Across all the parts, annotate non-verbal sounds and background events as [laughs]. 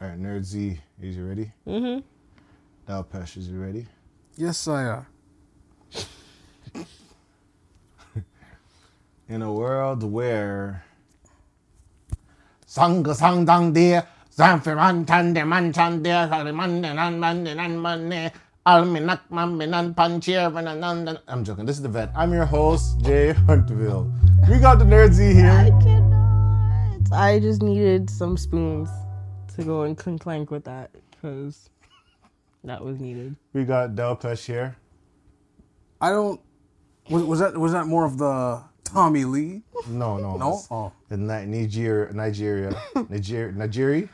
All right, Nerd Z, is you ready? Mm-hmm. Dalpesh, is you ready? Yes, I are. [laughs] In a world where Sangha Sangdang De Zanfiran Tande Manchan De Harimande Nan Mande Nan Mane Alminak Maminan Panchir Vananandan I'm joking. This is the Vent. I'm your host, Jay Hunterville. We got the Nerd Z I here. I cannot. I just needed some spoons to go and clink clank with that because that was needed. We got Dalpesh here. I don't. Was, was that was that more of the Tommy Lee? No, no. No. Oh, in Ni- Nigeria, [laughs] Nigeria, Nigeria, Nigeria,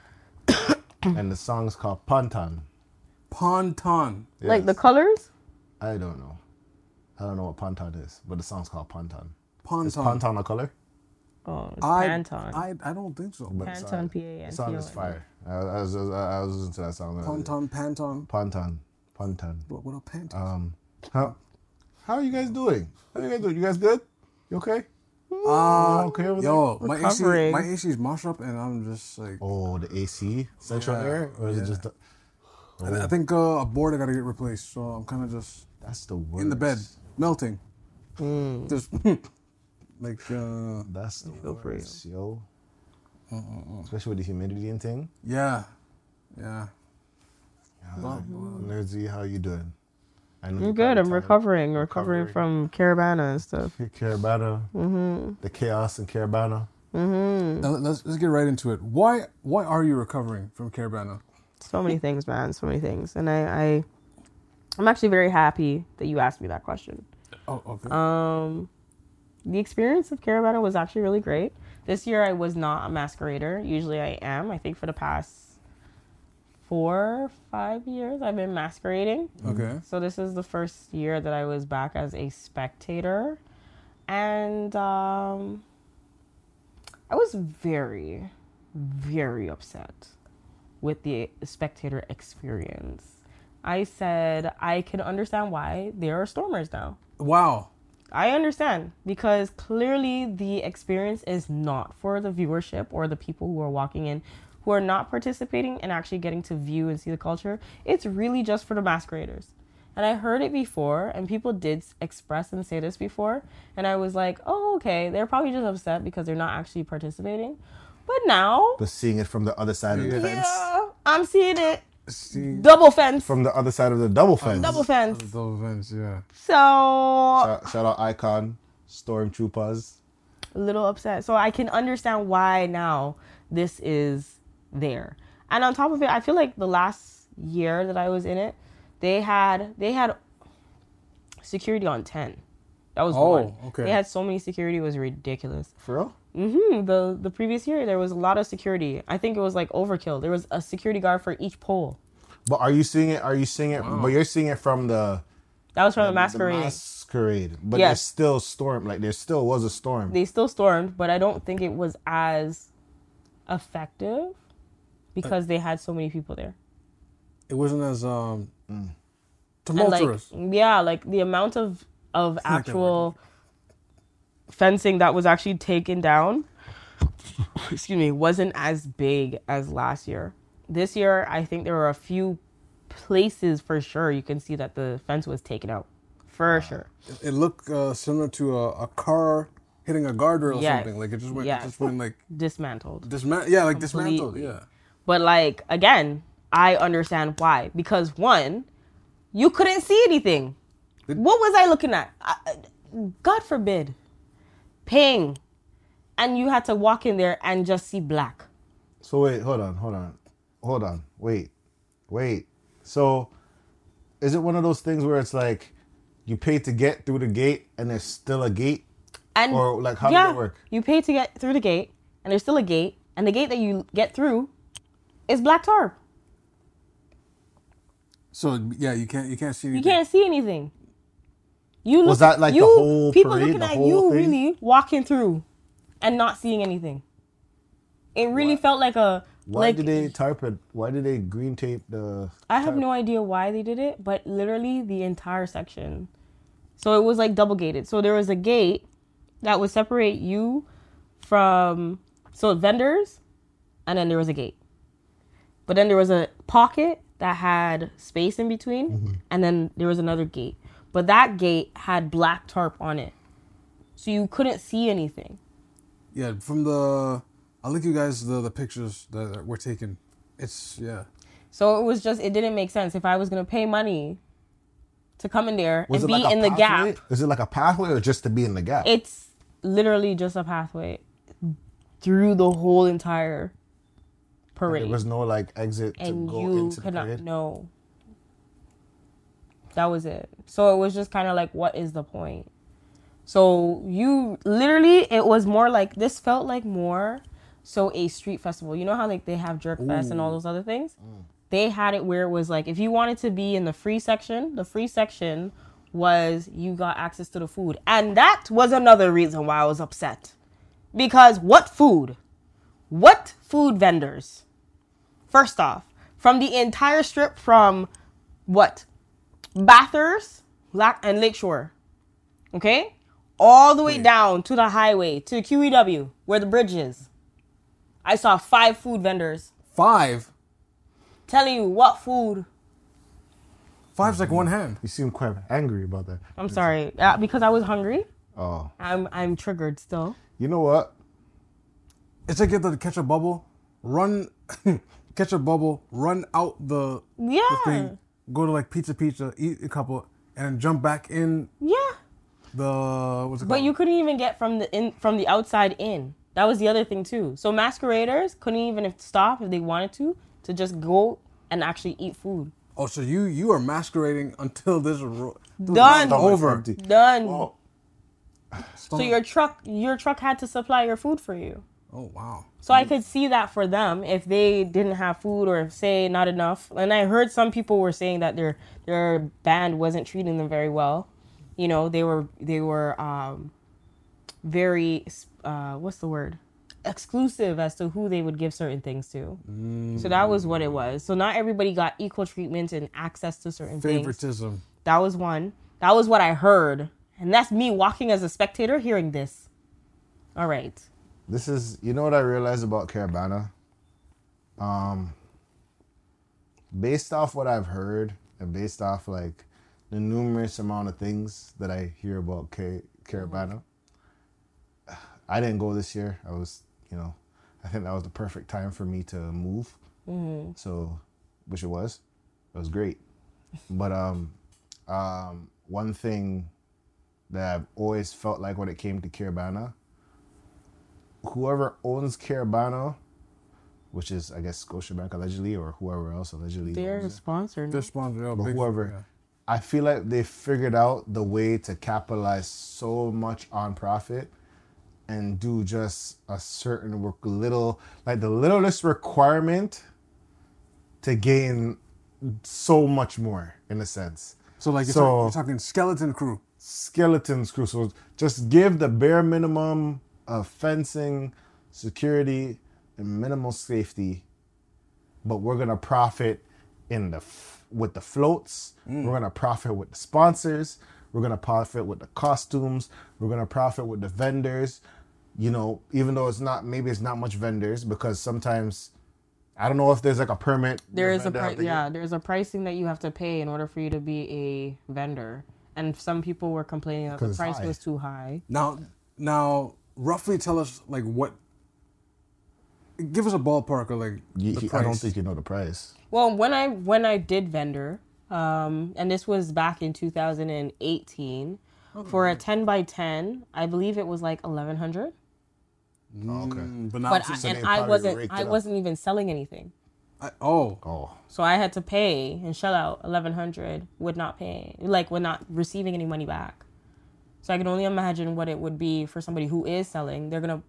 and the song's called Pantan. Ponton. Like the colors? I don't know. I don't know what Pantan is, but the song's called Pantan. Ponton. Is Pantan a color? Oh, it's I, Panton. I I don't think so. But the Panton, P-A-N-T-O-N. The song is fire. I, I was, I was listening to that song. the other day. Ponton, Panton. Pantan. Pantan. What, what a Panton? Um, how, how are you guys doing? How are you guys doing? You guys good? You okay? Uh, okay over yo, my AC, my AC is mashed up, and I'm just like, Oh, the AC central Yeah, air, or is it just the, I, I think uh, a board I gotta get replaced, so I'm kind of just that's the worst in the bed, melting. Mm. Just [laughs] like uh, That's the feel for worst, yo. Especially with the humidity and thing. yeah, yeah. Nerdsy, how are you doing? I know I'm good. I'm tired. recovering, recovering from Caribana and stuff. [laughs] Caribana, Mm-hmm. the chaos in Caribana. Mm-hmm. Now, let's let's get right into it. Why why are you recovering from Caribana? So many things, man. So many things. And I, I, I'm actually very happy that you asked me that question. Oh, okay. Um, the experience of Caribana was actually really great. This year I was not a masquerader. Usually I am. I think for the past four, five years I've been masquerading. okay. So this is the first year that I was back as a spectator, and um, I was very, very upset with the spectator experience. I said I can understand why there are stormers now. Wow. I understand because clearly the experience is not for the viewership or the people who are walking in who are not participating and actually getting to view and see the culture. It's really just for the masqueraders. And I heard it before, and people did express and say this before. And I was like, oh, okay, they're probably just upset because they're not actually participating. But now, But seeing it from the other side of the fence. yeah, I'm seeing it See, double fence. From the other side of the double fence. double fence. double events, yeah. So Shout, shout out Icon, Stormtroopers. a little upset. So I can understand why now this is there. And on top of it, I feel like the last year that I was in it, they had they had security on 10. That was Oh, one. okay. They had so many security it was ridiculous. For real? Hmm The the previous year there was a lot of security. I think it was like overkill. There was a security guard for each pole. But are you seeing it? Are you seeing it? But you're seeing it from the That was from the masquerade. masquerade. But Yes. there's still storm. Like there still was a storm. they still stormed, but I don't think it was as effective because they had so many people there. It wasn't as um And like, tumultuous. yeah, like the amount of of actual fencing that was actually taken down, [laughs] excuse me, wasn't as big as last year. This year, I think there were a few places for sure you can see that the fence was taken out, for sure. it looked uh, similar to a, a car hitting a guardrail or something. Like it just went, Yes. just went like [laughs] Dismantled. dismantled. Yeah, like dismantled. Yeah. But like again, I understand why because one, you couldn't see anything. What was I looking at? I, God forbid, ping, and you had to walk in there and just see black. So wait, hold on, hold on, hold on. Wait, wait. So is it one of those things where it's like you pay to get through the gate and there's still a gate? And Or, like, how does it work? You pay to get through the gate, and there's still a gate, and the gate that you get through is black tarp. So yeah, you can't you can't see. anything. You can't see anything. You look, Was that, like, the you, whole people parade, looking the at you thing? really walking through and not seeing anything? It really felt like a Why like did they tarp it? Why did they green tape the? I have no idea why they did it, but literally the entire section. So it was like double gated. So there was a gate that would separate you from so vendors, and then there was a gate. but then there was a pocket that had space in between, Mm-hmm. and then there was another gate. But that gate had black tarp on it, so you couldn't see anything. Yeah, from the I'll link you guys the the pictures that were taken. It's yeah. So it was just it didn't make sense if I was gonna pay money to come in there Was and be like in the pathway? gap. Is it like a pathway or just to be in the gap? It's literally just a pathway through the whole entire parade. there was no like exit to and go you into the could not parade. That was it. So it was just kind of like, what is the point? So you literally, it was more like this felt like more so a street festival. You know how like they have jerk fest and all those other things. Mm. They had it where it was like if you wanted to be in the free section, the free section was you got access to the food, and that was another reason why I was upset because what food? What food vendors? First off, from the entire strip from what? Bathurst Lac- and Lakeshore. Okay? All the way down to the highway, to the QEW, where the bridge is. I saw five food vendors Five. telling you what food. Five's like one hand. You seem quite angry about that. I'm sorry, uh, because I was hungry. Oh, I'm I'm triggered still. you know what? It's like you have to catch a bubble, run, [laughs] catch a bubble, run out the, Yeah, the thing, go to like pizza pizza, eat a couple, and jump back in yeah. the what's it But called? you couldn't even get from the in from the outside in. That was the other thing too. So masqueraders couldn't even stop if they wanted to to just go and actually eat food. oh, so you you are masquerading until this ro- Done. this over. Done. So your truck your truck had to supply your food for you. Oh wow. So I could see that for them if they didn't have food or say not enough. And I heard some people were saying that their their band wasn't treating them very well. You know, they were they were um very uh what's the word? exclusive as to who they would give certain things to. So that was what it was. So not everybody got equal treatment and access to certain things. Favoritism. That was one. That was what I heard. And that's me walking as a spectator hearing this. All right. This is you know what I realized about Caribana. Um, based off what I've heard and based off like the numerous amount of things that I hear about Ca- Caribana, I didn't go this year. I was, you know, I think that was the perfect time for me to move. So, which it was, it was great. [laughs] But um, um, one thing that I've always felt like when it came to Caribana, whoever owns Caribana, which is I guess Scotiabank allegedly or whoever else allegedly, They're owns it, sponsored. This sponsor, oh, but whoever, yeah. I feel like they figured out the way to capitalize so much on profit and do just a certain work little like the littlest requirement to gain so much more in a sense. So like you're, So- talking, you're talking skeleton crew. skeletons crew. So just give the bare minimum of fencing, security, and minimal safety, but we're gonna profit in the f- with the floats. We're mm. gonna profit with the sponsors. We're gonna profit with the costumes. We're gonna profit with the vendors. You know, even though it's not maybe it's not much vendors because sometimes I don't know if there's like a permit. There is a vendor out price. Yeah, there's a pricing that you have to pay in order for you to be a vendor. And some people were complaining that the price high. was too high. Now, now, roughly tell us like what. Give us a ballpark or like You- the he- price. I don't think you know the price. Well, when I when I did vendor, um, and this was back in 2018, for a 10 by 10, I believe it was like 1100. Oh, okay. Mm, but not But since I, and I wasn't I wasn't even selling anything. I, oh, Oh, So I had to pay and shell out 1100 would not pay like would not receiving any money back. So I can only imagine what it would be for somebody who is selling. They're to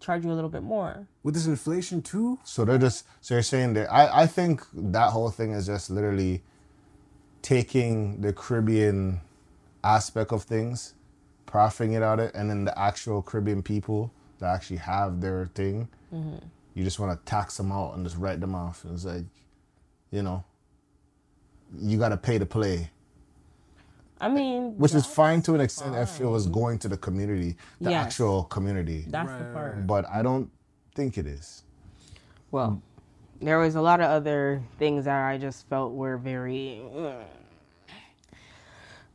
charge you a little bit more. with this inflation too. So they're just so you're saying that I, I think that whole thing is just literally taking the Caribbean aspect of things, profiting it out of it, and then the actual Caribbean people that actually have their thing, mm-hmm. you just want to tax them out and just write them off. It's like, you know, you got to pay to play, I mean, which is fine to an extent if it was going to the community, the Yes. actual community. that's the part. right. But I don't think it is. Well, mm. there was a lot of other things that I just felt were very ugh.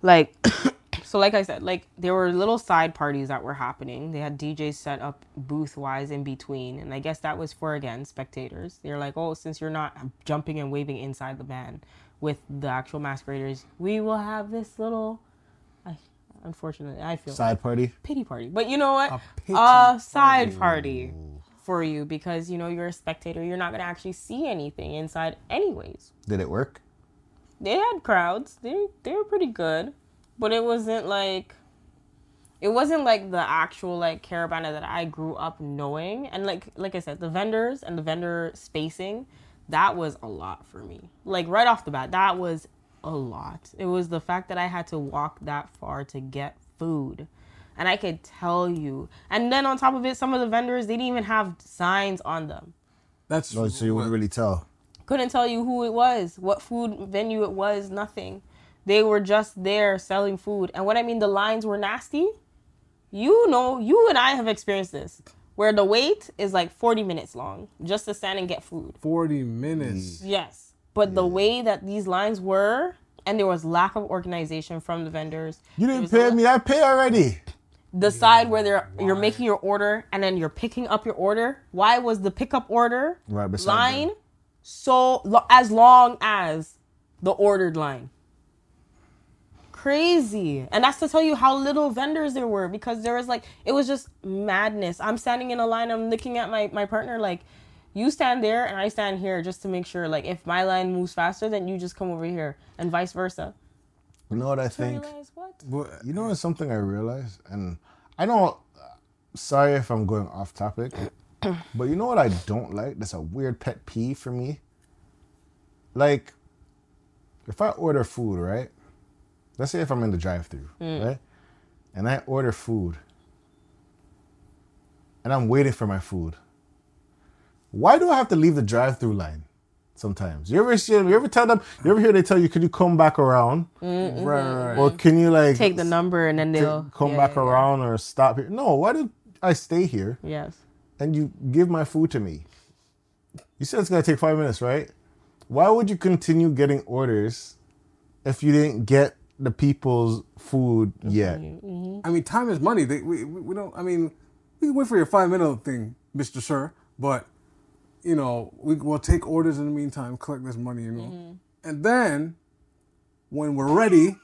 like [coughs] so like I said, like there were little side parties that were happening. They had DJs set up booth wise in between, and I guess that was for again spectators. They're like, oh, since you're not jumping and waving inside the band with the actual masqueraders, we will have this little. I, unfortunately, I feel Side party. pity party. But you know what? A A, side party for you because you know you're a spectator. You're not gonna actually see anything inside, anyways. Did it work? They had crowds. They they were pretty good, but it wasn't like. It wasn't like the actual like Caribana that I grew up knowing, and like like I said, the vendors and the vendor spacing, that was a lot for me. Like right off the bat, that was a lot. It was the fact that I had to walk that far to get food. And I could tell you. And then on top of it, some of the vendors, they didn't even have signs on them. That's No, so you wouldn't really tell. Couldn't tell you who it was, what food venue it was, nothing. They were just there selling food. And what I mean, the lines were nasty. You know, you and I have experienced this, where the wait is like 40 minutes long just to stand and get food. 40 minutes. Mm. Yes. But the way that these lines were, and there was lack of organization from the vendors. You didn't pay a- me. I pay already. The side where they're you're making your order and then you're picking up your order. Why was the pickup order Right line them. so lo- as long as the ordered line? Crazy. And that's to tell you how little vendors there were because there was like it was just madness. I'm standing in a line, I'm looking at my, my partner like you stand there and I stand here just to make sure like if my line moves faster then you just come over here and vice versa. You know what I think? what? But You know, it's something I realized, and I know. Uh, sorry if I'm going off topic, [clears throat] but you know what I don't like? That's a weird pet peeve for me. Like, if I order food, right? Let's say if I'm in the drive-through, mm. right, and I order food, and I'm waiting for my food. Why do I have to leave the drive-through line? Sometimes you ever see, you ever tell them, you ever hear they tell you, "Could you come back around?" right, right. Or can you like Take the number and then they'll come yeah, back yeah, yeah. around or stop here. No, why do I stay here Yes. and you give my food to me? You said it's gonna take five minutes, right? Why would you continue getting orders if you didn't get the people's food yet? Mm-hmm. I mean, time is money. They, we, we we don't. I mean, we can wait for your five minute thing, Mister Sir. But you know, we will take orders in the meantime, collect this money, you know, mm-hmm. and then when we're ready,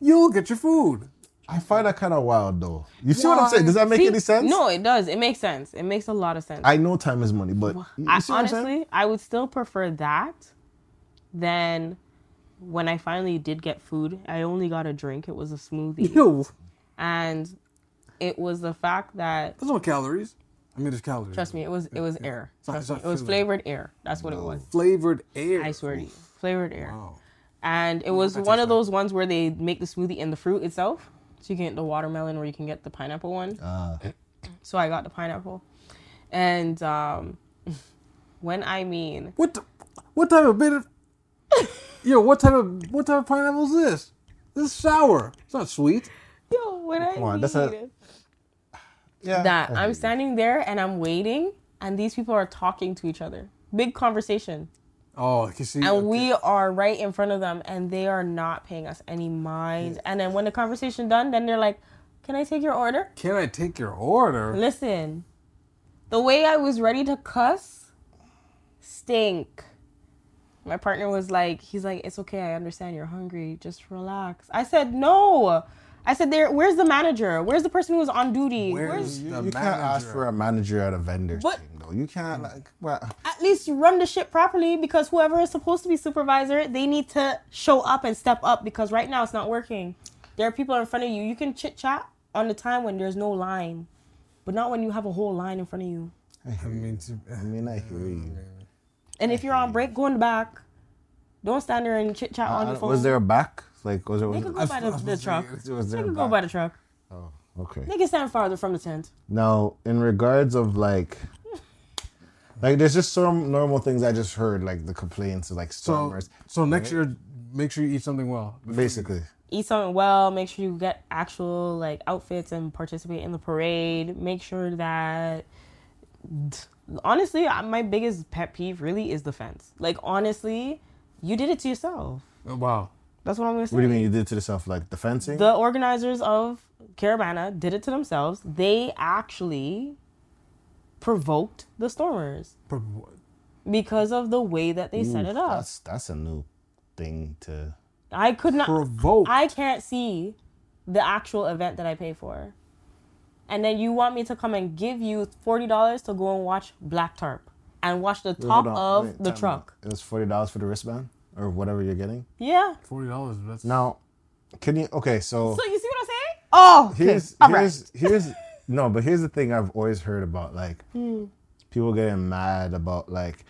you'll get your food. I find that kind of wild, though. You see what I'm saying? Does that make See, any sense? No, it does. It makes sense. It makes a lot of sense. I know time is money, but you I, see what I'm honestly, I would still prefer that than when I finally did get food. I only got a drink. It was a smoothie, Yo, and it was the fact that there's no calories. I mean, there's calories. trust me, it was it was air. not- Trust it's me, not it was flavored air. That's what it was. Flavored air. I swear to you, flavored air. Wow. And it was that one tastes of those ones where they make the smoothie in the fruit itself. So you can get the watermelon or you can get the pineapple one. Ah. [clears throat] So I got the pineapple. And um, [laughs] when I mean, What? The, what type of bit of? [laughs] Yo, what type of what type of pineapple is this? This is sour. It's not sweet. yo, when I Come on, mean that's a- Yeah. that, I I'm hear standing there and I'm waiting, and these people are talking to each other. Big conversation. Oh, you see. And we are right in front of them, and they are not paying us any mind. And then when the conversation done, then they're like, "Can I take your order?" Can I take your order? Listen, the way I was ready to cuss stink. My partner was like, he's like, it's okay, I understand you're hungry, just relax. I said, no. I said, there. Where's the manager? Where's the person who was on duty? Where's You, the you can't ask for a manager at a vendor's But- thing, though. You can't hmm. like. Well, At least run the shit properly because whoever is supposed to be supervisor, they need to show up and step up because right now it's not working. There are people in front of you. You can chit chat on the time when there's no line, but not when you have a whole line in front of you. I mean, to, I mean, I hear you. Mm, And if you're on break, go in the back. Don't stand there and chit chat on your Uh, phone. was there a back? Like, was there? They could go by the, the truck. was They there a could go by the truck. Oh, okay. They can stand farther from the tent. Now, in regards of like, [laughs] like there's just some normal things I just heard, like the complaints of like so stormers, so next year, make sure you eat something well. basically. Eat something well. Make sure you get actual like outfits and participate in the parade. Make sure that honestly, my biggest pet peeve really is the fence. Like honestly, you did it to yourself. Oh, Wow. That's what I'm gonna say. What do you mean you did it to yourself? Like the fencing? The organizers of Caribana did it to themselves. They actually provoked the stormers Pro- because of the way that they set it up. That's that's a new thing to. I could not. Provoke. I can't see the actual event that I pay for. And then you want me to come and give you forty dollars to go and watch Black Tarp and watch the top Hold on, of wait, the time out. truck. It was forty dollars for the wristband or whatever you're getting. Yeah. Forty dollars. That's Now, can you? Okay, so So you see what I'm saying? Oh, okay. here's All right. here's here's [laughs] no, but here's the thing I've always heard about like Hmm. people getting mad about like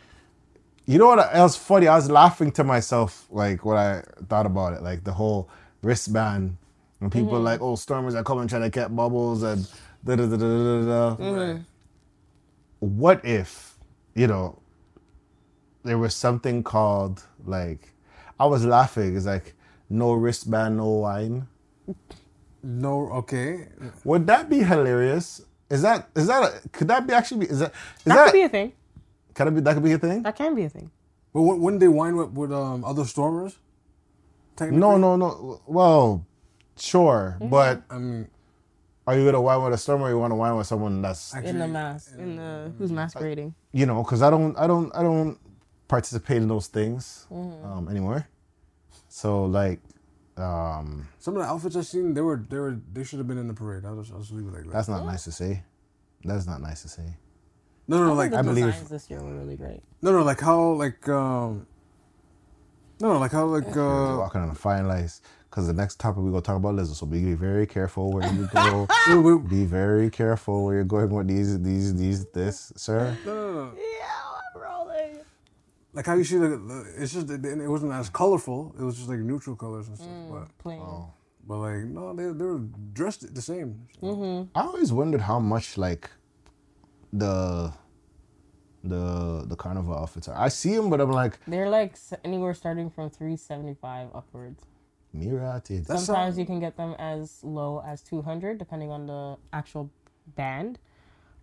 you know what else funny? I was laughing to myself like when I thought about it, like the whole wristband and people Mm-hmm. like, oh, stormers are coming trying to get bubbles and da da da da da da. Mm-hmm. What if, you know, there was something called like I was laughing, it's like no wristband, no wine. no. Okay. Would that be hilarious? Is that is that a, could that be actually be, is that is that, that, could be a thing. can it be that could be a thing? That can be a thing. But wouldn't they wind up with um, other stormers? No, no, no. Well, sure, Mm-hmm. but I mean, are you gonna wine with a storm or you want to wine with someone that's In the mask, in the who's masquerading. you know? Because I don't, I don't, I don't participate in those things Mm-hmm. um, anymore. So like, um, some of the outfits I've seen, they were, they were, they should have been in the parade. I'll just, I'll just leave it like that. that's not nice to say. That's not nice to say. no, no, no, like, the I believe- designs this year were really great. no, no, like how, like, um, no, no, like how, like, You're uh, walking on a fine lines. Because the next topic we're gonna talk about lizards, so be very careful where you go. [laughs] we- we- be very careful where you're going with these, these, these, this, sir. no, no, no. Yeah, I'm rolling. like how you see the, the it's just it, it wasn't as colorful. It was just like neutral colors and stuff. Mm, but Plain. Oh. but like no, they they were dressed the same. Mm-hmm. I always wondered how much like the the the carnival outfits are. I see them, but I'm like, They're like anywhere starting from 375 upwards. Mirati. Sometimes you can get them as low as 200 depending on the actual band.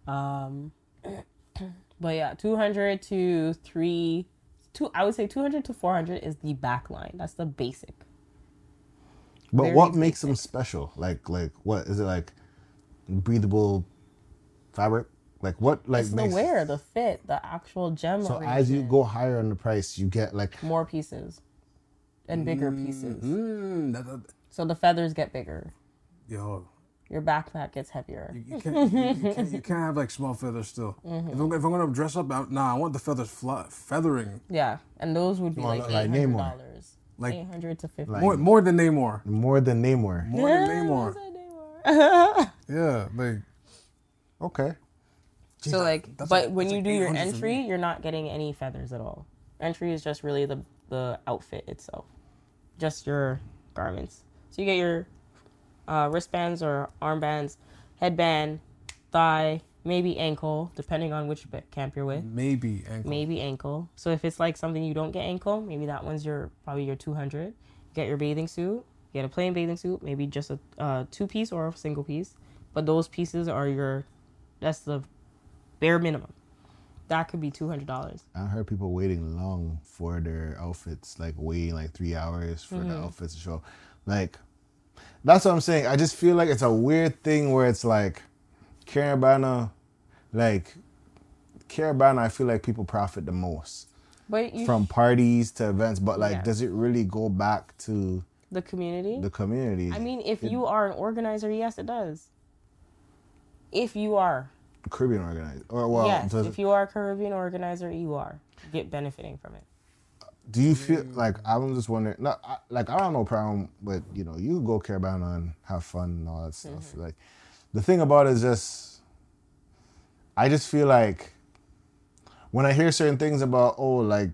Um, [clears throat] but yeah, 200 to 3 two I would say 200 to 400 is the back line. That's the basic. But very what makes them special? Like like what is it like breathable fabric? Like what like It's the makes wear, the fit, the actual gem. so as you go higher on the price, you get like more pieces and bigger pieces. Mm, that, that, So the feathers get bigger. yo, Your backpack gets heavier. you can't, you, you can't you can't have like small feathers still. [laughs] Mm-hmm. If, I'm, if I'm gonna dress up, I, nah, I want the feathers flat, feathering Yeah, and those would be Well, like like eight hundred Namor. dollars. Like- eight hundred to fifty. Like- more more than Namor. more than Namor. More than [laughs] Namor. Namor. [laughs] Yeah, like Okay. so like, that's but like- when you like do your entry, you're not getting any feathers at all. Entry is just really the the outfit itself, just your garments. So you get your uh, wristbands or armbands, headband, thigh, maybe ankle, depending on which camp you're with. maybe ankle. maybe ankle. So if it's like something you don't get ankle, maybe that one's your probably your 200. Get your bathing suit. Get a plain bathing suit, maybe just a uh, two piece or a single piece. But those pieces are your that's the bare minimum. That could be two hundred dollars. I heard people waiting long for their outfits, like waiting like three hours for Mm-hmm. the outfits to show. Like, that's what I'm saying. I just feel like it's a weird thing where it's like, Caribana, like, Caribana, I feel like people profit the most But you from parties to events, but like, Yeah. does it really go back to the community. the community? I mean, if you are an organizer, yes, it does. If you are, Caribbean organizer. or well, yes, does- if you are a Caribbean organizer, you are get benefiting from it. Do you feel mm. like I'm just wondering? No, I, like I don't know problem but you know you go Caribbean and have fun and all that stuff. Mm-hmm. Like the thing about it is just, I just feel like when I hear certain things about oh like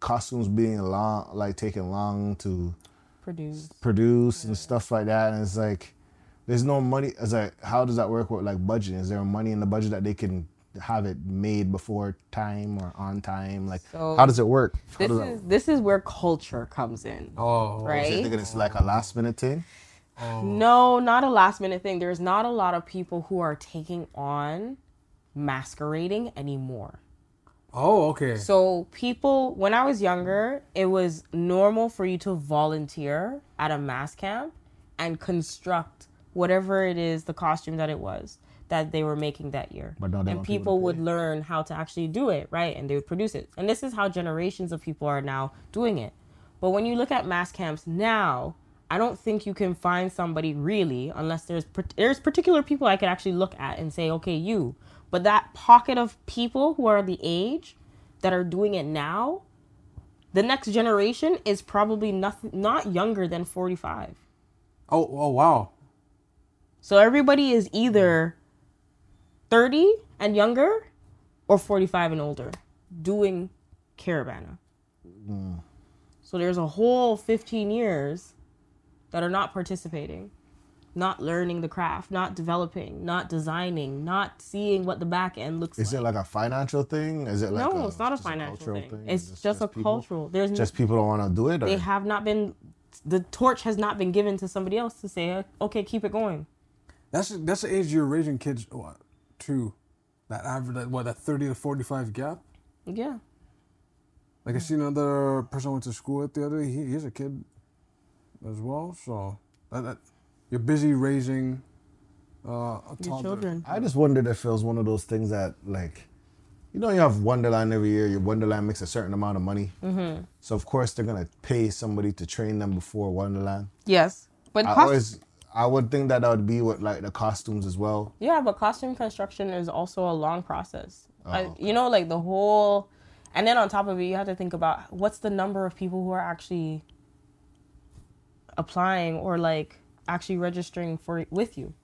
costumes being long, like taking long to Produce. produce and stuff like that, and it's like there's no money. It's like how does that work with like budgeting? Is there money in the budget that they can have it made before time or on time? Like So, how does it work? How This does that is this is where culture comes in, Oh, So you're right? thinking it's like a last minute thing? Oh. No, not a last minute thing. There's not a lot of people who are taking on masquerading anymore. Oh, okay. So people, when I was younger, it was normal for you to volunteer at a mass camp and construct whatever it is, the costume that it was that they were making that year. But now they and people people would learn how to actually do it, right? And they would produce it. And this is how generations of people are now doing it. But when you look at mass camps now, I don't think you can find somebody really unless there's there's particular people I could actually look at and say, okay, you. But that pocket of people who are the age that are doing it now, the next generation is probably nothing not younger than 45. Oh, oh wow. So everybody is either 30 and younger or 45 and older doing Caribana. So there's a whole 15 years that are not participating, not learning the craft, not developing, not designing, not seeing what the back end looks Is like. Is it like a financial thing? Is it like no, a, it's not a financial cultural thing. It's just, a people- cultural. There's Just people don't want to do it. Or? they have not been the torch has not been given to somebody else to say, okay, keep it going. That's that's the age you're raising kids uh, to. That average, that what, that thirty to forty-five gap. Yeah. Like I see another person I went to school with the other. day, He, he's a kid as well. So that, that you're busy raising uh, a Your toddler. children. I just wondered if it was one of those things that, like, you know, you have Wonderland every year. Your Wonderland makes a certain amount of money. Mm-hmm. So, of course, they're going to pay somebody to train them before Wonderland. Yes. But I cost- always, I would think that that would be with, like, the costumes as well. Yeah, but costume construction is also a long process. Oh, I, you know, like the whole, and then on top of it, you have to think about what's the number of people who are actually applying or like actually registering for with you.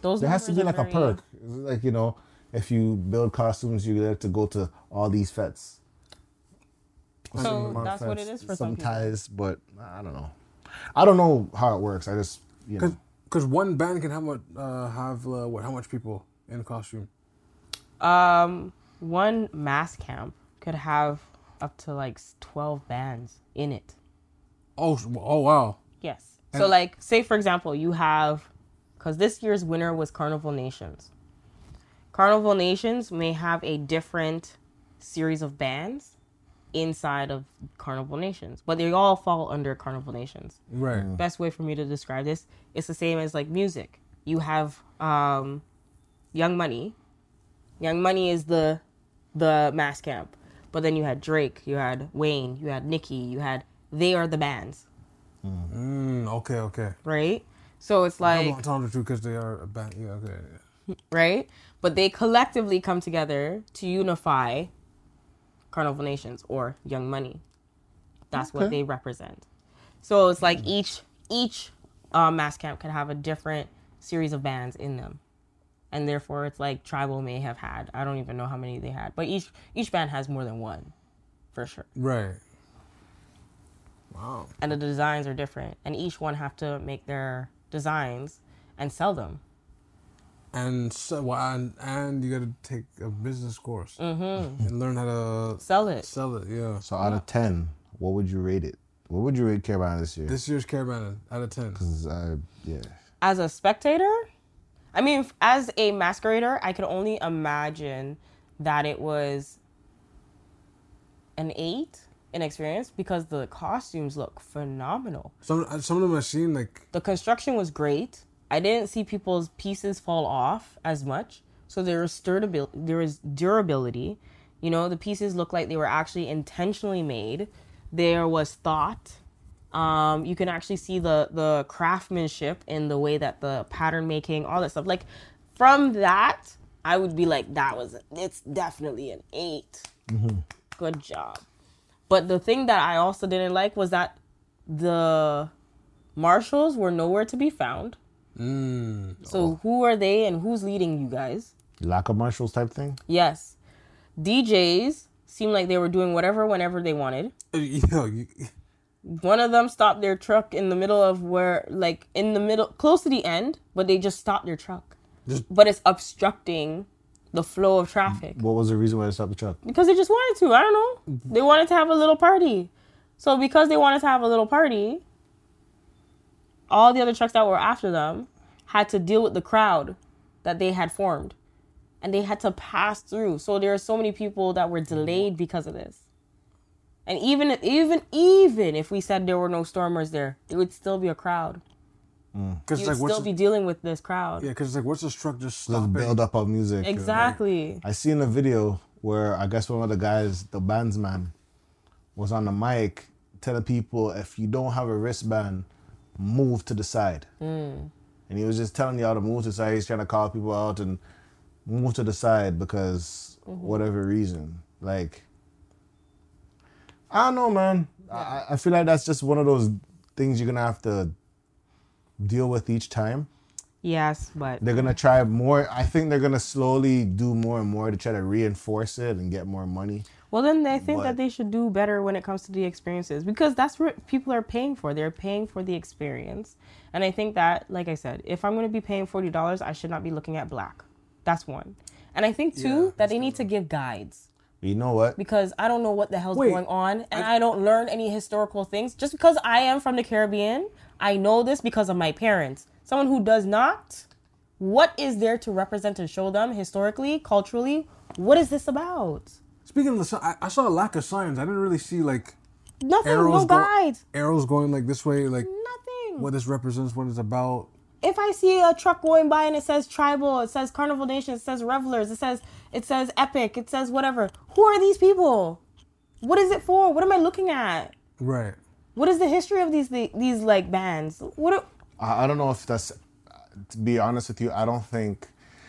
Those There has to be like are a perk. Like, you know, if you build costumes, you get to go to all these fetes. So Certain amount of that's what it is for some some ties, but I don't know. I don't know how it works. I just, you know. Because one band can have what uh, have uh, what how much people in costume? Um, one mass camp could have up to like twelve bands in it. Oh oh wow. Yes. So, like, say for example, you have, because this year's winner was Carnival Nations. Carnival Nations may have a different series of bands inside of Carnival Nations, but they all fall under Carnival Nations. Right. Best way for me to describe this, it's the same as like music. You have um, Young Money. Young Money is the the mass camp, but then you had Drake, you had Wayne, you had Nicki, you had they are the bands Mm, okay. Okay. right? So it's Double like, entendre too because they are a band. Yeah. Okay. yeah. right? But they collectively come together to unify Carnival Nations or Young Money. That's what they represent. So it's like each each uh, mass camp can have a different series of bands in them, and therefore it's like tribal may have had. I don't even know how many they had, but each each band has more than one, for sure. Right. Wow. And the designs are different, and each one have to make their designs and sell them. And so well, and and you got to take a business course and learn how to Sell it. sell it. Yeah. So out of ten, what would you rate it? What would you rate Caribana this year? This year's Caravan out of ten. 'Cause, uh, yeah. as a spectator, I mean, as a masquerader, I could only imagine that it was an eight in experience because the costumes look phenomenal. Some uh, some of them I've seen like The construction was great. I didn't see people's pieces fall off as much, so there was durability. There was durability. You know, the pieces looked like they were actually intentionally made. There was thought. Um, you can actually see the the craftsmanship in the way that the pattern making, all that stuff. Like from that, I would be like, that was it's definitely an 8 Good job. But the thing that I also didn't like was that the marshals were nowhere to be found. Mm, So who are they and who's leading you guys? Lack of marshals type thing. Yes. DJs seemed like they were doing whatever whenever they wanted. you know [laughs] you, One of them stopped their truck in the middle of where like in the middle close to the end, but they just stopped their truck. Just- but it's obstructing the flow of traffic. What was the reason why they stopped the truck? because they just wanted to. I don't know. They wanted to have a little party. So because they wanted to have a little party, all the other trucks that were after them had to deal with the crowd that they had formed. and they had to pass through. So there are so many people that were delayed because of this. And even even even if we said there were no stormers there, there would still be a crowd. Mm. Because You like would what's still the, be dealing with this crowd. yeah, because it's like what's the structure Let's stop build up of music. Exactly. I seen a video where I guess one of the guys, the bandsman, was on the mic telling people if you don't have a wristband, move to the side. Mm. And he was just telling y'all to move to the side. He's trying to call people out and move to the side because mm-hmm. whatever reason. Like, I don't know, man. I, I feel like that's just one of those things you're gonna have to deal with each time Yes, but they're gonna try more. I think they're gonna slowly do more and more to try to reinforce it and get more money. Well then they think But- that they should do better when it comes to the experiences because that's what people are paying for. They're paying for the experience. And I think that like I said, if I'm going to be paying $40, I should not be looking at black. That's one. And I think too Yeah, that they need to give guides. You know what? because I don't know what the hell's Wait, going on and I, don't learn any historical things. Just because I am from the Caribbean, I know this because of my parents. Someone who does not, what is there to represent and show them historically, culturally? What is this about? Speaking of the, I, I saw a lack of signs. I didn't really see like Nothing, arrows no go- guides, arrows going like this way, like nothing. what this represents, what it's about. if I see a truck going by and it says tribal, it says carnival nation, it says revelers, it says it says epic, it says whatever. Who are these people? What is it for? What am I looking at? Right. What is the history of these these like bands? What? Are, I, I don't know if that's. To be honest with you, I don't think.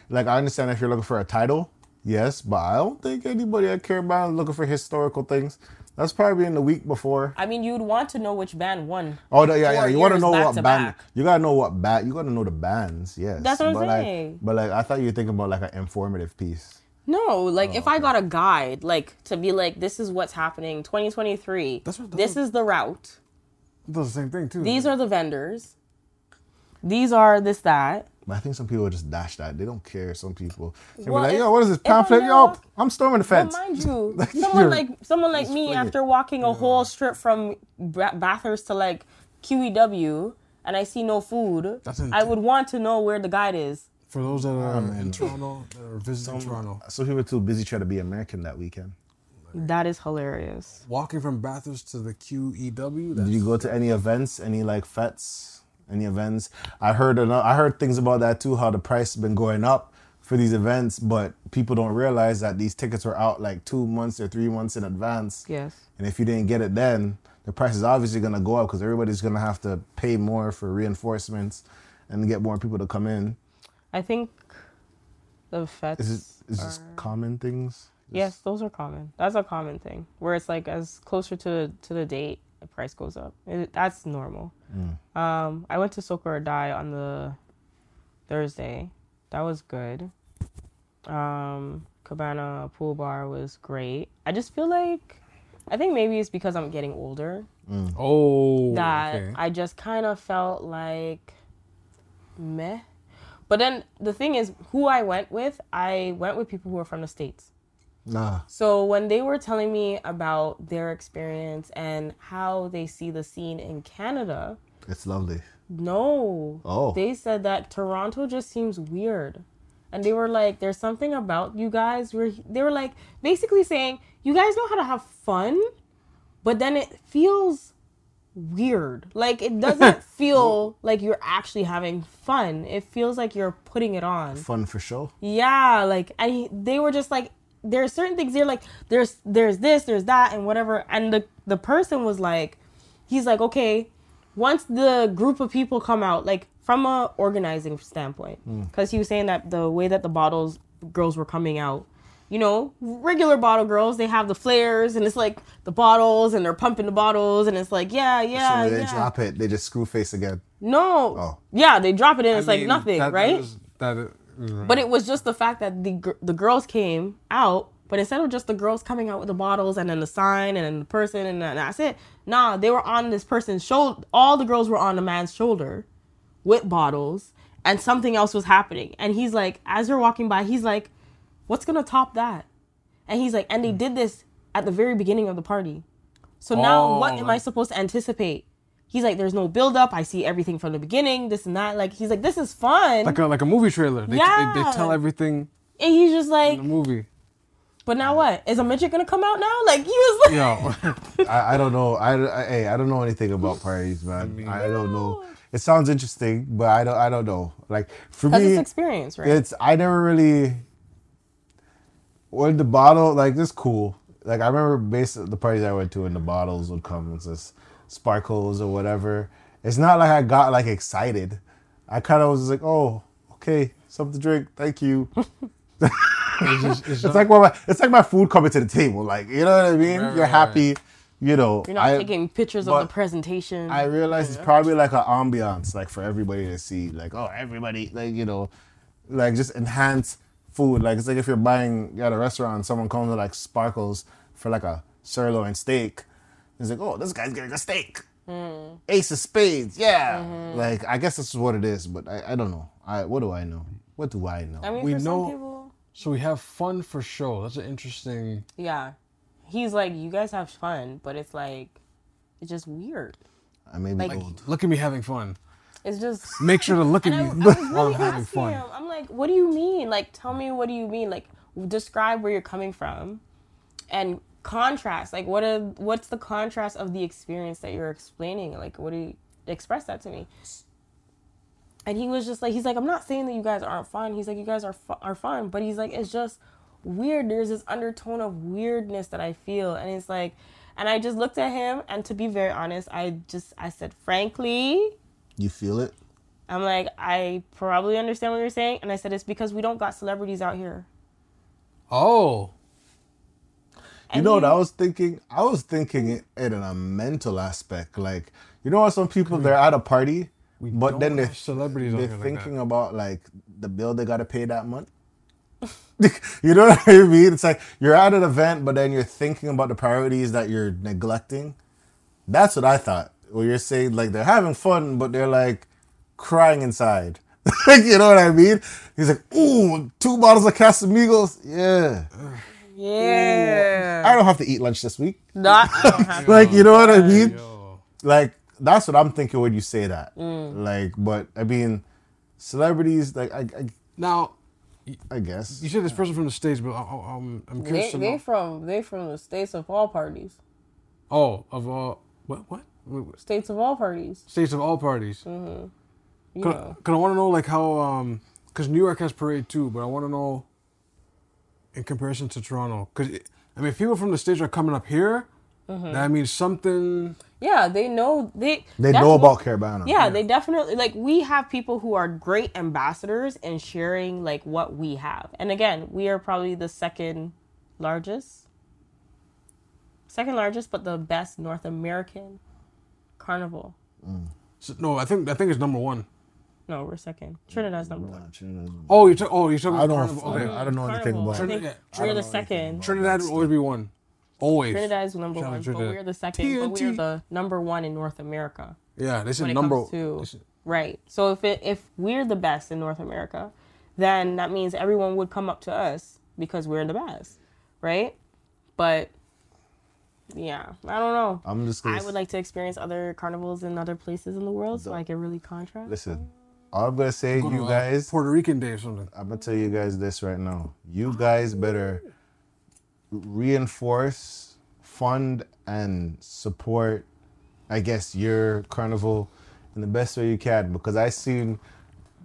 Like I understand if you're looking for a title, yes, but I don't think anybody at Caribbean is looking for historical things. That's probably in the week before. I mean, you'd want to know which band won. Oh yeah, yeah. four You want to know what to band? back. You gotta know what band. You gotta know the bands. Yes. That's what I'm but saying. Like, but like, I thought you were thinking about like an informative piece. No, like if Oh, I got a guide, like to be like, this is what's happening, 2023. That's what- that's this what- is the route. Does the same thing too. These are the vendors. These are this that. But I think some people just dash that. They don't care. Some people. They'll Well, be like, if- yo, what is this if pamphlet? there- Yo, I'm storming the But fence. mind you, [laughs] Like, someone like someone like me, fling after walking a whole strip from Ba- Bathurst to like QEW, and I see no food, I would want to know where the guide is. for those that are Um, in Toronto that are visiting Toronto. Some people are too busy trying to be American that weekend. That is hilarious. Walking from Bathurst to the QEW. Did you go to any events? Any like fetes? Any events? I heard I heard things about that too. How the price has been going up for these events, but people don't realize that these tickets were out like two months or three months in advance. Yes. And if you didn't get it then, the price is obviously gonna go up because everybody's gonna have to pay more for reinforcements and get more people to come in. I think the fetes. Is it is this common things? Yes, those are common. That's a common thing where it's like as closer to to the date, the price goes up. It, that's normal. Um, I went to Soca or Die on the Thursday. That was good. Um, Cabana Pool Bar was great. I just feel like I think maybe it's because I'm getting older Oh. that okay. I just kind of felt like meh. But then the thing is, who I went with, I went with people who are from the states. Nah. So when they were telling me about their experience and how they see the scene in Canada, It's lovely. no. Oh. They said that Toronto just seems weird. And they were like, there's something about you guys where they were like basically saying, you guys know how to have fun, but then it feels weird. Like it doesn't [laughs] feel like you're actually having fun. It feels like you're putting it on. Fun for sure. Yeah, like he, they were just like there are certain things they're like there's there's this, there's that and whatever and the the person was like he's like okay, once the group of people come out like from a organizing standpoint hmm. cuz he was saying that the way that the bottles girls were coming out you know, regular bottle girls, they have the flares and it's like the bottles and they're pumping the bottles and it's like, yeah, yeah, so they yeah. drop it, they just screw face again. No. Oh. Yeah, they drop it in, it's I like nothing, that- right? That is, that is, right. But it was just the fact that the the girls came out, but instead of just the girls coming out with the bottles and then the sign and then the person and then that's it. Nah, they were on this person's shoulder. All the girls were on the man's shoulder with bottles, and something else was happening. And he's like, as they're walking by, he's like, "What's gonna top that?" And he's like, and they hmm. did this at the very beginning of the party. So now, oh what Oh. am I supposed to anticipate? He's like, "There's no build up. I see everything from the beginning. This and that. Like, he's like, this is fun." like a like a movie trailer. They, they, Yeah. they tell everything And he's just like, The movie. but now what? Is a midget gonna come out now? Like he was like, Yo. [laughs] I, I don't know. I, I hey, I don't know anything about parties, man. I, don't know. It sounds interesting, but I don't. I don't know. Like for me, it's experience, right? it's I never really. When the bottle like this cool. Like I remember, based the parties I went to, and the bottles would come with this sparkles or whatever. It's not like I got like excited. I kind of was like, oh, okay, something to drink, thank you. [laughs] It's just, it's [laughs] It's like my, it's like my food coming to the table. Like you know what I mean? Right, You're right, happy. You know, You're not I, taking pictures of the presentation. I realize it's probably like an ambiance, like for everybody to see. Like, oh, everybody, like you know, like just enhance food. Like it's like if you're buying at a restaurant, someone comes with like sparkles for like a sirloin steak. It's like, oh, this guy's getting a steak. Mm. Ace of spades, yeah. Mm-hmm. Like I guess this is what it is, but I, I don't know. I what do I know? What do I know? I mean, We for know- some people, so we have fun for show. That's an interesting. yeah. He's like, you guys have fun, but it's like, it's just weird. I may be like- old. Look at me having fun. It's just. Make sure to look at And I, I me was [laughs] while really I'm having asking fun. him. I'm like, what do you mean? Like, tell me what do you mean? Like, describe where you're coming from, and contrast. Like, what are what's the contrast of the experience that you're explaining? Like, what do you express that to me? And he was just like, he's like, I'm not saying that you guys aren't fun. He's like, you guys are fu- are fun, but he's like, it's just weird. There's this undertone of weirdness that I feel, and it's like, and I just looked at him, and to be very honest, I just I said, frankly, You feel it? I'm like, I probably understand what you're saying. And I said, it's because we don't got celebrities out here. Oh, You And know what I was thinking? I was thinking it in a mental aspect. Like, you know how some people they're at a party, but then they're celebrities they're like thinking about like the bill they gotta pay that month. [laughs] you know what I mean? It's like you're at an event, but then you're thinking about the priorities that you're neglecting. That's what I thought. Where you're saying like they're having fun, but they're like crying inside. [laughs] you know what I mean? He's like, ooh, two bottles of Casamigos. Yeah. Yeah. I don't have to eat lunch this week. Not, I [laughs] don't have Like, you know what I mean? Yo. Like, that's what I'm thinking when you say that. Mm. Like, but I mean, celebrities, like, I, I Now I, I guess. you said this person from the states, but I, I, I'm I'm curious they, to they know. from they from the states of all parties. Oh, of all what what Wait, wait. States of all parties. states of all parties. You Cause, know. 'cause I want to know like how um because New York has parade too, but I want to know in comparison to Toronto because I mean if people from the states are coming up here, Mm-hmm. that means something. Yeah, they know they They know about Caribana. Yeah, they definitely like we have people who are great ambassadors and sharing like what we have. And again, we are probably the second largest second largest but the best North American carnival. So, no, I think I think it's number one. No, we're second. Trinidad's number oh, one. Oh, you're talking. Oh, you're talking. I about don't. Carnival. Okay. I don't know anything Carnival. about I it. think Yeah, we're the second. Trinidad will always be one. Always. Trinidad's number Shout out one, but Trinidad. we're the second. But we're TNT. the number one in North America. Yeah, this is when it number. comes to they said- right. So if it if we're the best in North America, then that means everyone would come up to us because we're the best, right? But yeah, I don't know. I'm just gonna I would like to experience other carnivals in other places in the world so I can really contrast. listen. All I'm gonna say, go to, you uh, guys. Puerto Rican Day or something. I'm gonna tell you guys this right now. You guys better reinforce, fund, and support. I guess your carnival in the best way you can because I seen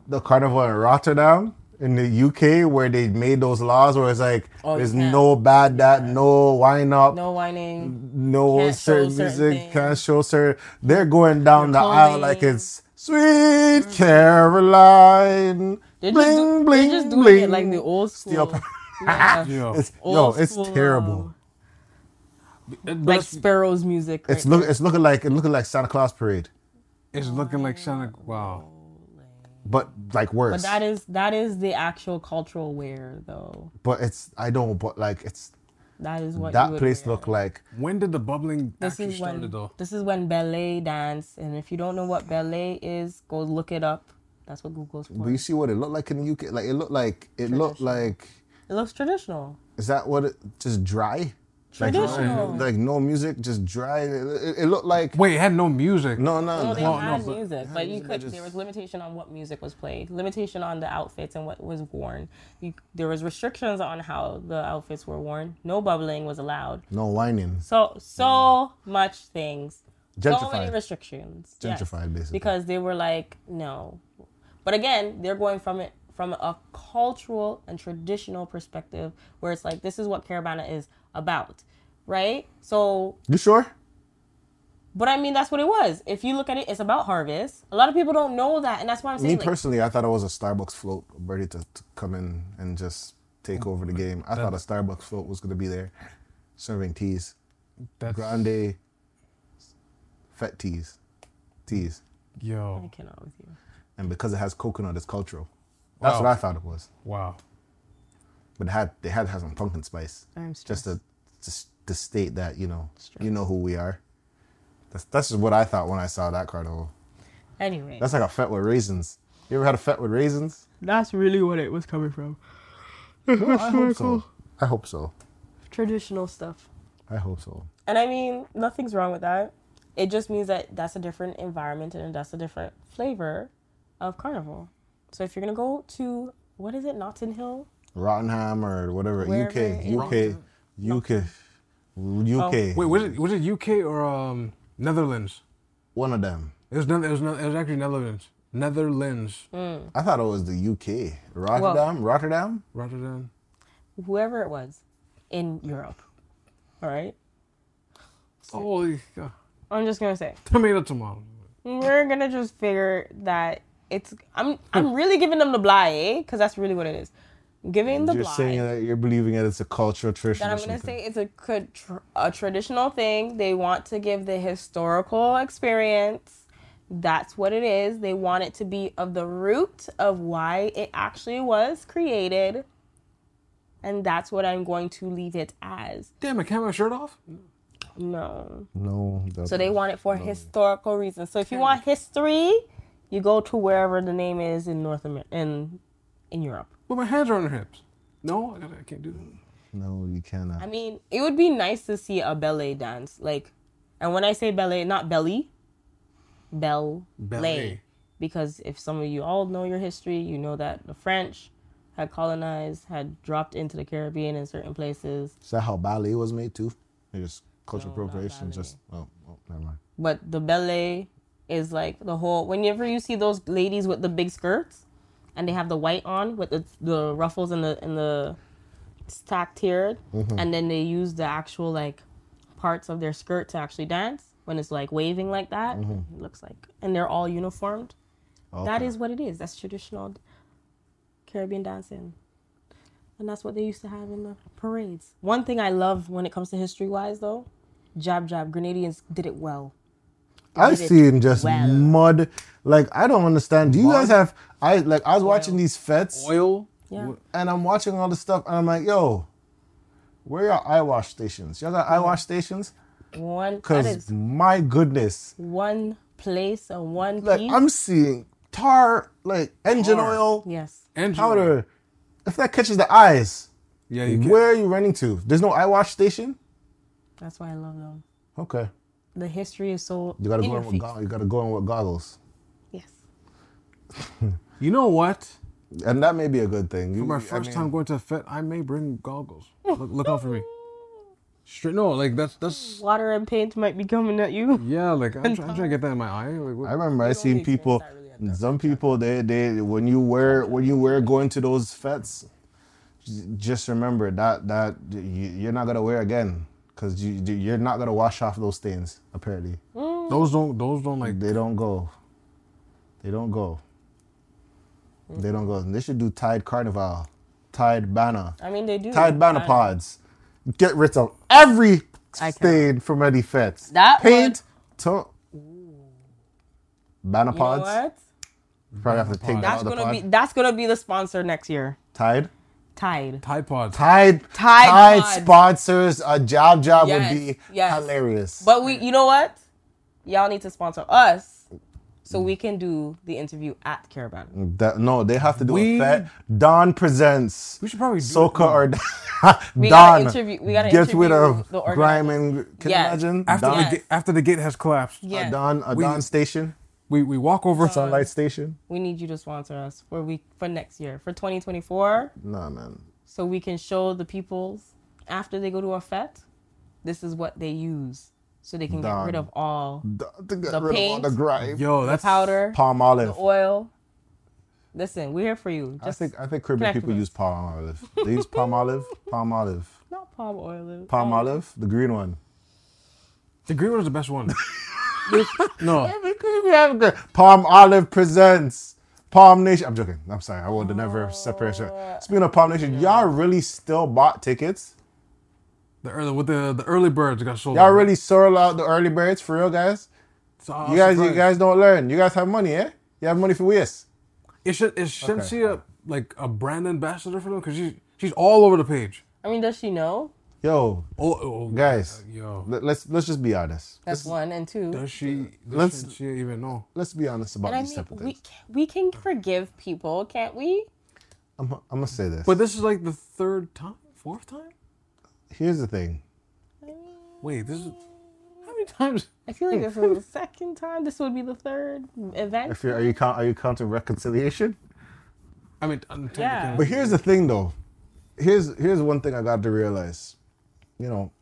the carnival in Rotterdam in the UK where they made those laws where it's like Oh, there's no bad that, no wine up, No whining. no Can't certain certain music, things. can't show certain. They're going down the aisle like it's sweet Caroline. They're just, bling, do, bling, they're just doing bling. it like the old Steel school. pa- [laughs] yeah. Yo, It's, yo, Old it's school, terrible. It- Like Sparrow's music. It's right look, it's looking like it's looking like Santa Claus parade, it's looking like Santa. Wow. but like worse. But that is that is the actual cultural wear though. But it's I don't. But like it's That is what that would place wear. look like. When did the bubbling This actually is when started though? this is when ballet dance, and if you don't know what ballet is, go look it up. That's what Google's for. But you see what it looked like in the UK. Like it looked like it looked like. It looks traditional. Is that what it? Just dry. Like, Traditional. like no music, just dry. It, it, it looked like Wait, it had no music. no, no. No, they Well, no, had but- music, but you music, could. just- There was limitation on what music was played, limitation on the outfits and what was worn. You, there was restrictions on how the outfits were worn. No bubbling was allowed. no whining. So so much things. Gentrified. So many Gentrified. restrictions. yes. Gentrified, basically. Because they were like, no. But again, they're going from it from a cultural and traditional perspective where it's like this is what Caribana is about. Right? So You sure? but I mean that's what it was. If you look at it, it's about harvest. A lot of people don't know that, and that's why I'm Me like, personally, I thought it was a Starbucks float ready to, to come in and just take over the game. I thought a Starbucks float was going to be there serving teas. That's Grande fet teas. Teas. yo. I cannot with you. And because it has coconut, it's cultural. That's Wow. what I thought it was. Wow. But had they had to have some pumpkin spice. I'm just to, to to state that, you know, you know who we are. That's that's just what I thought when I saw that carnival. Oh. Anyway, That's like a fet with raisins. You ever had a fet with raisins? that's really what it was coming from. [laughs] Well, I hope so. I hope so. Traditional stuff. I hope so. And I mean, nothing's wrong with that. It just means that that's a different environment and that's a different flavor of carnival. So if you're gonna go to what is it, Notting Hill? Rottenham or whatever. Wherever UK, in- UK, UK, UK. Wait, was it was it UK or um Netherlands? One of them. It was it was, it was actually Netherlands. Netherlands. I thought it was the UK. Rotterdam, Rotterdam. Rotterdam. Whoever it was in Europe. All right. Holy God. I'm just gonna say Tomato tomato. we're gonna just figure that it's. I'm I'm really giving them the blie, eh? Because that's really what it is. Giving the You're blie. saying that you're believing that it's a cultural tradition. that I'm gonna say it's a, a traditional thing. They want to give the historical experience. That's what it is. They want it to be of the root of why it actually was created. And that's what I'm going to leave it as. Damn, I can't have my shirt off? No. No. So they want it for historical reasons. So if you want history, you go to wherever the name is in North America in in Europe. But my hands are on her hips. No, I, gotta, I can't do that. No, you cannot. I mean, it would be nice to see a ballet dance. Like, and when I say ballet, not belly, ballet. Ballet. Because if some of you all know your history, you know that the French had colonized, had dropped into the Caribbean in certain places. Is that how ballet was made too? It just cultural No, appropriation. Just oh, oh, never mind. But the ballet is like the whole. Whenever you see those ladies with the big skirts, and they have the white on with the the ruffles and the and the stacked tiered, mm-hmm. and then they use the actual like parts of their skirt to actually dance when it's like waving like that. Mm-hmm. It looks like, and they're all uniformed. That Okay. is what it is. That's traditional Caribbean dancing. And that's what they used to have in the parades. One thing I love when it comes to history wise though, jab jab, Grenadians did it well. I did it seen just well. mud. Like I don't understand. Do you guys have? I like I was watching these fetes Oil? Yeah. and I'm watching all this stuff and I'm like, yo, where are eye wash stations? Y'all got eye wash stations? One Cause my goodness, one place and one like piece. I'm seeing tar, like engine Tar. oil, yes. Engine. powder. If that catches the eyes, Yeah, you can. where are you running to? There's no eye wash station. That's why I love them. Okay, The history is so you gotta in go your in with face. go- you gotta go in with goggles, Yes. [laughs] You know what? and that may be a good thing. For You- my I first mean, time going to a fete, I may bring goggles. Look, look out for me. Straight, no, like that's that's Water and paint might be coming at you. yeah, like I'm, [laughs] try, I'm trying to get that in my eye. Like, what- I remember I seen people. really. Some people they they when you wear when you wear going to those fetes, j- just remember that that you, you're not gonna wear again because you you're not gonna wash off those stains. Apparently, mm. those don't those don't like they don't go. They don't go. They don't go. They should do Tide Carnival, Tide Banner, I mean, they do. Tide Banner I- pods. Get rid of every stain from any fetes. That paint to banner You know pods. what? Probably have to take That's out of the gonna pod. be that's gonna be the sponsor next year. Tide. Tide. Tide Pods. Tide. Tide Tide Pods. sponsors a jab jab Yes, would be yes. hilarious. But we, you know what? Y'all need to sponsor us so we can do the interview at Caribana. That, no, they have to do We- a fete. Dawn presents. We should probably do Soca or [laughs] [laughs] We Dawn. gotta interview- we gotta get rid interview of the grime and can Yes. you imagine after Dawn, the Yes. gate, after the gate has collapsed. Yeah, a Dawn a We- Dawn station, We we walk over. Sunlight station. we need you to sponsor us for we for next year for 2024, Nah, man. so we can show the peoples after they go to a fete, this is what they use, so they can get rid of all D- get The rid of all paint. the grime. Yo, the powder, Palm olive. the oil. Listen, we're here for you. I think I think Caribbean people with use palm olive. They use palm olive. Palm olive. [laughs] not palm oil. Palm olive. The green one. the green one is the best one. [laughs] no, Palm Olive presents Palm Nation. I'm joking. I'm sorry. I would have never separated. Speaking of Palm Nation, y'all really still bought tickets? The early with the the early birds got sold. Y'all out. really sold out the early birds for real, guys? So, I You guys, you guys don't learn. You guys have money, eh? You have money for waste. Is should is Shensia like a brand ambassador for them? Because she she's all over the page. I mean, does she know? Yo, Oh, oh guys, yo, let- let's let's just be honest. That's one and two. does she? Does Let's- Shensia even know? Let's be honest about And I these mean, type of we things. we can forgive people, can't we? I'm, I'm gonna say this. But this is like the third time, fourth time. Here's the thing. Wait, this is how many times? I feel like this was the [laughs] second time. This would be the third event. If you're, are you count, are you counting reconciliation? I mean, Yeah. But here's the thing, though. Here's here's one thing I got to realize. You know,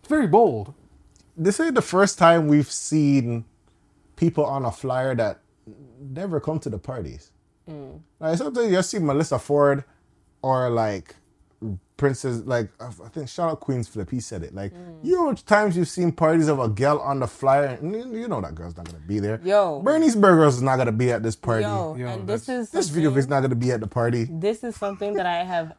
it's very bold. this ain't the first time we've seen people on a flyer that never come to the parties. Mm. Like sometimes you see Melissa Ford or like Princess, like I think shout out Queens Flip, he said it. Like mm. you know, times you've seen parties of a girl on the flyer, and you you know that girl's not gonna be there. Yo. Bernie's Burgers is not gonna be at this party. Yo, Yo, and this is This something- video is not gonna be at the party. this is something that I have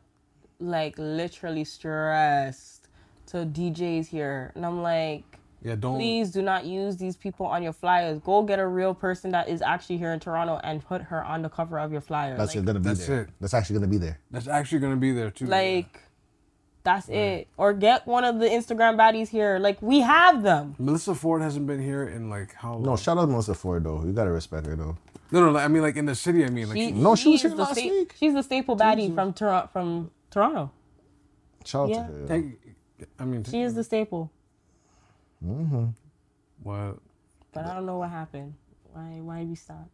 like literally stressed to DJs here, and I'm like, Yeah, don't. please do not use these people on your flyers. Go get a real person that is actually here in Toronto and put her on the cover of your flyer. That's like, gonna be That's there. it. That's actually gonna be there. That's actually gonna be there too. like that's it. Or get one of the Instagram baddies here. Like we have them. Melissa Ford hasn't been here in like how long? No, shout out to Melissa Ford though. You gotta respect her though. no, no. like, I mean, like in the city. I mean, like She, No, she was she's here the last sta- week. She's the staple baddie from Toronto. From Toronto, Shout out Yeah. to her. Hey, I mean, she is the staple. Mm-hmm. what? But I don't know what happened. Why? Why we stop?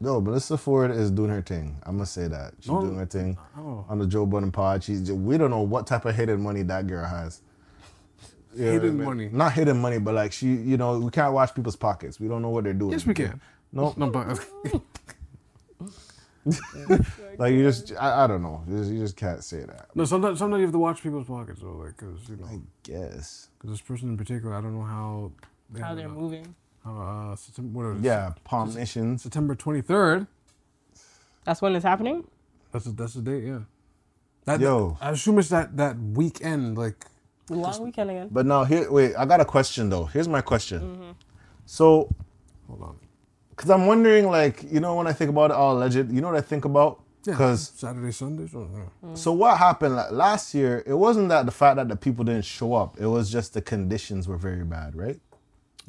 No, Melissa Ford is doing her thing. I'm gonna say that she's Oh. doing her thing Oh. on the Joe Budden pod. She's we don't know what type of hidden money that girl has. You know Hidden I mean? money. not hidden money, but like she, you know, we can't watch people's pockets. We don't know what they're doing. Yes, we can. No, No, but [laughs] like you just, I, I don't know. You just, you just can't say that. no. Sometimes, sometimes you have to watch people's pockets though, like because you know, I guess. because this person in particular, I don't know how. They how they're it, moving? How, uh, September, what is it? Yeah, Palm Nations. September twenty third. That's when it's happening. That's the, that's the date. Yeah. That, Yo. I assume it's that that weekend. Like, The long weekend again. But now here, wait. I got a question though. Here's my question. Mm-hmm. So, hold on. Because I'm wondering, like, you know, when I think about it all alleged, you know what I think about? Yeah, Because Saturday, Sunday. So, yeah. So what happened like, last year? It wasn't that the fact that the people didn't show up. It was just the conditions were very bad, right?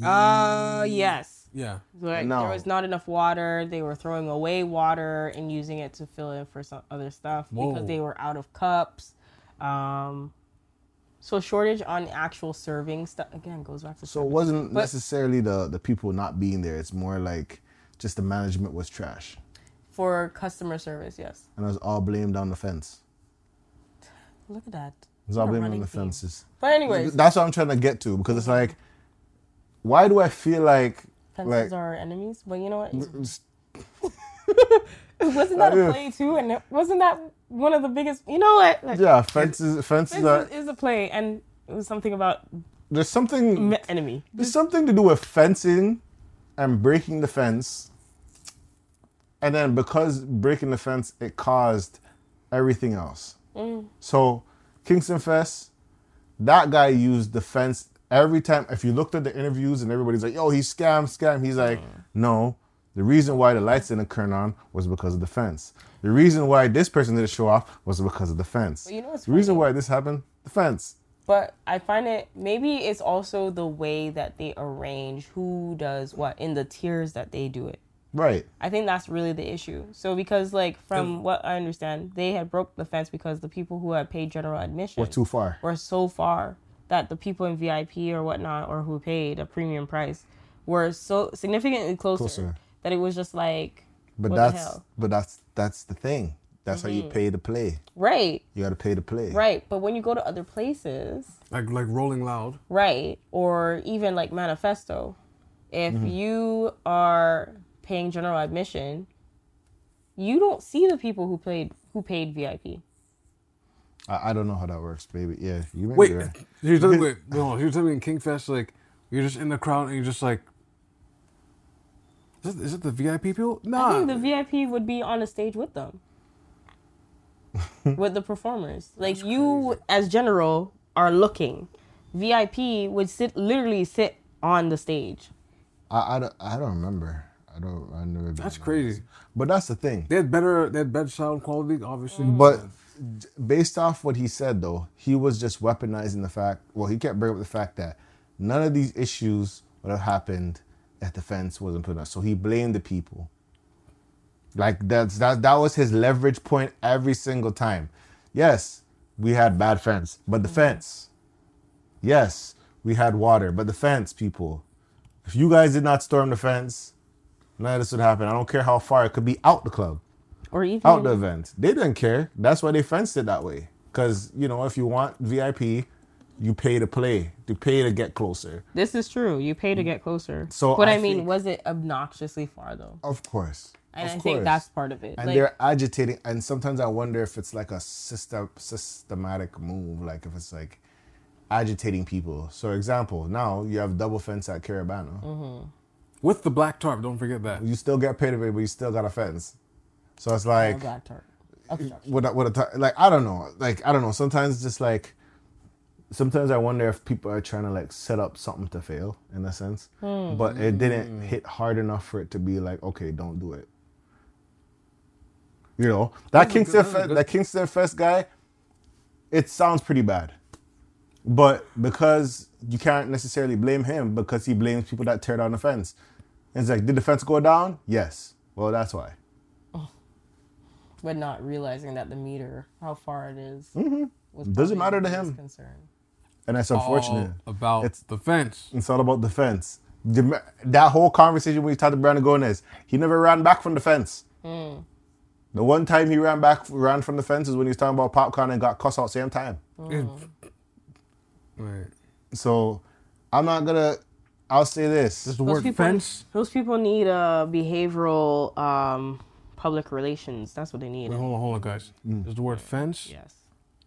Uh, yes. yeah. Like, No. There was not enough water. They were throwing away water and using it to fill in for some other stuff Whoa. because they were out of cups. Um, so shortage on actual serving stuff again goes back to So it wasn't But- necessarily the the people not being there. It's more like just the management was trash, for customer service. Yes, and it was all blamed on the fence. look at that. It was all blamed on the theme. fences. But anyways, That's what I'm trying to get to because it's like, why do I feel like fences like are our enemies. But you know what? [laughs] Wasn't that a play too? And it- wasn't that one of the biggest? You know what? Like, yeah fences fences This are is a play, and it was something about there's something enemy. There's something to do with fencing and breaking the fence. And then because breaking the fence, it caused everything else. Mm. So, Kingston Fest, that guy used the fence every time. If you looked at the interviews and everybody's like, yo, he scam, scam," He's like, mm. no. The reason why the lights didn't turn on was because of the fence. The reason why this person didn't show off was because of the fence. you know what's the reason why this happened, the fence. But I find it maybe it's also the way that they arrange who does what in the tiers that they do it. Right. I think that's really the issue. So because like from what I understand, they had broke the fence because the people who had paid general admission We're too far. were so far that the people in VIP or whatnot or who paid a premium price were so significantly closer, Closer. that it was just like But what the that's hell? but that's that's the thing. That's how you pay to play. right, You got to pay to play. right. But when you go to other places, Like like Rolling Loud. right, or even like Manifesto, if Mm-hmm. you are paying general admission, you don't see the people who paid who paid VIP. I, I don't know how that works, baby. Yeah, you may Wait, be right. you're telling me, wait, no, you're telling me in Kingfest, like you're just in the crowd and you're just like, is it, is it the VIP people? Nah, I think the VIP would be on the stage with them, [laughs] with the performers. Like you, as general, are looking. VIP would sit literally sit on the stage. I, I, don't, I don't remember. I don't. I never. been that's there. crazy. But that's the thing. They had better, they had better sound quality, obviously. Mm. But based off what he said, though, he was just weaponizing the fact. Well, he kept bringing up the fact that none of these issues would have happened if the fence wasn't put up. So he blamed the people. Like that's that. That was his leverage point every single time. Yes, we had bad fence, but the mm. fence. Yes, we had water, but the fence, people. If you guys did not storm the fence, none of this would happen. I don't care how far it could be out the club Or even out the event. They didn't care. That's why they fenced it that way. Because, you know, if you want VIP, you pay to play, to pay to get closer. this is true. You pay to get closer. So but I I, mean, think- was it obnoxiously far though? Of course. And of I course. think that's part of it. And like, they're agitating. And sometimes I wonder if it's like a system, systematic move. Like if it's like agitating people. So, example, now you have double fence at Caribana. Mm-hmm. With the black tarp, don't forget that. You still get paid to pay, but you still got a fence. So it's like, black tart. Obstruction. what a, what a ti- like I don't know like I don't know sometimes it's just like sometimes I wonder if people are trying to like set up something to fail in a sense hmm. but it didn't hit hard enough for it to be like okay don't do it you know that That's a Kingston good- Fe- good- that Kingston Fest guy it sounds pretty bad but because you can't necessarily blame him because he blames people that tear down the fence it's like did the fence go down yes well that's why But not realizing that the meter, how far it is, Mm-hmm. Doesn't matter to him. Concern. and that's unfortunate All about It's- the fence. It's all about the fence. The- That whole conversation when he talked to Brandon Gomez, he never ran back from the fence. The one time he ran back, ran from the fence is when he was talking about popcorn and got cussed out same time. It- Right. So I'm not gonna. I'll say this. Does the Those word people, fence? those people need uh, behavioral um, public relations. That's what they need. Wait, hold on, hold on, guys. Mm. There's the word fence, Yes.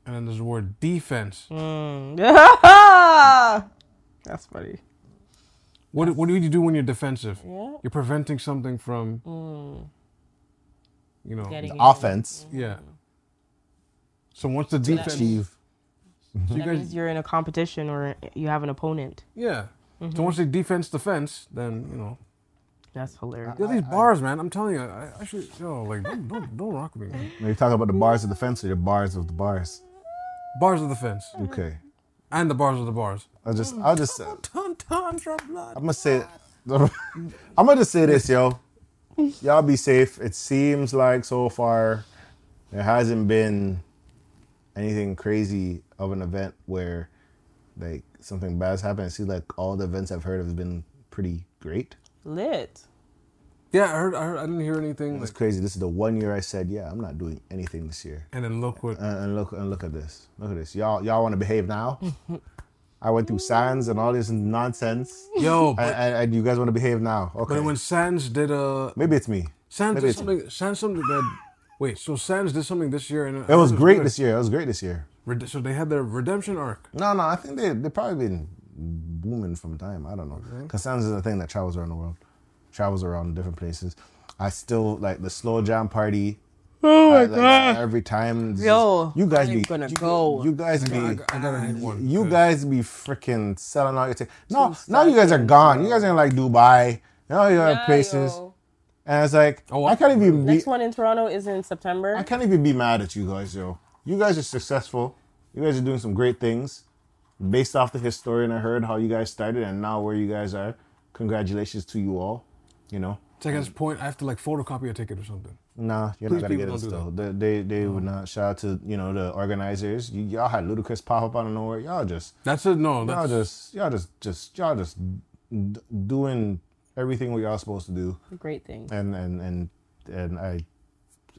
and then there's the word defense. Mm. [laughs] That's funny. What What do you do when you're defensive? Yeah. You're preventing something from, you know, Getting in. Offense. yeah. So once the defense, Achieve. so you guys, means you're in a competition or you have an opponent. yeah. Mm-hmm. So once they defense defense, then you know. That's hilarious. Yeah, these bars, man. I'm telling you, I, I should, yo, like, don't, don't, don't rock with me. Man. When you talk about the bars of the fence or the bars of the bars. Bars of the fence, Okay. and the bars of the bars. I'll just. I'll just. I'm Ton, ton, drop blood. gonna say. [laughs] I'm gonna just say this, yo. Y'all be safe. It seems like so far there hasn't been anything crazy of an event where like something bad's happened. It seems like all the events I've heard have been pretty great. Lit. Yeah, I heard, I heard, I didn't hear anything. It's Like, crazy. This is the one year I said, yeah, I'm not doing anything this year. and then look what. And, and look and look at this. Look at this. Y'all y'all want to behave now? [laughs] I went through Sands and all this nonsense. Yo, And, but, and, and you guys want to behave now? Okay. but when Sands did a Maybe it's me. Sands Maybe did it's- something. Sands something that. Wait, so Sands did something this year, and uh, It was great this year. It was great this year. Red- So they had their redemption arc. No, no, I think they they probably been booming from time. I don't know. Because Sounds is a thing that travels around the world, travels around different places. I still like the slow jam party. Oh my god! Every time, Yo, just- you guys I'm be gonna you, go. You guys be I, I gotta hit one. you 'cause- guys be freaking selling out your tickets. No, Two now you guys are gone. bro. You guys are in like Dubai. Now you have places, yo. and it's like Oh, I can't even be. Next one in Toronto is in September. I can't even be mad at you guys, yo. You guys are successful. You guys are doing some great things. based off the historian I heard how you guys started and now where you guys are, congratulations to you all. You know, It's at this point, I have to like photocopy a ticket or something. Nah, you're Please not gonna people get it don't do still. They they, they would mm. not. Shout out to you know the organizers. You, y'all had Ludacris pop up out of nowhere. Y'all just That's it. No, y'all that's just y'all just just y'all just d- doing everything what y'all supposed to do. Great thing. And and and and I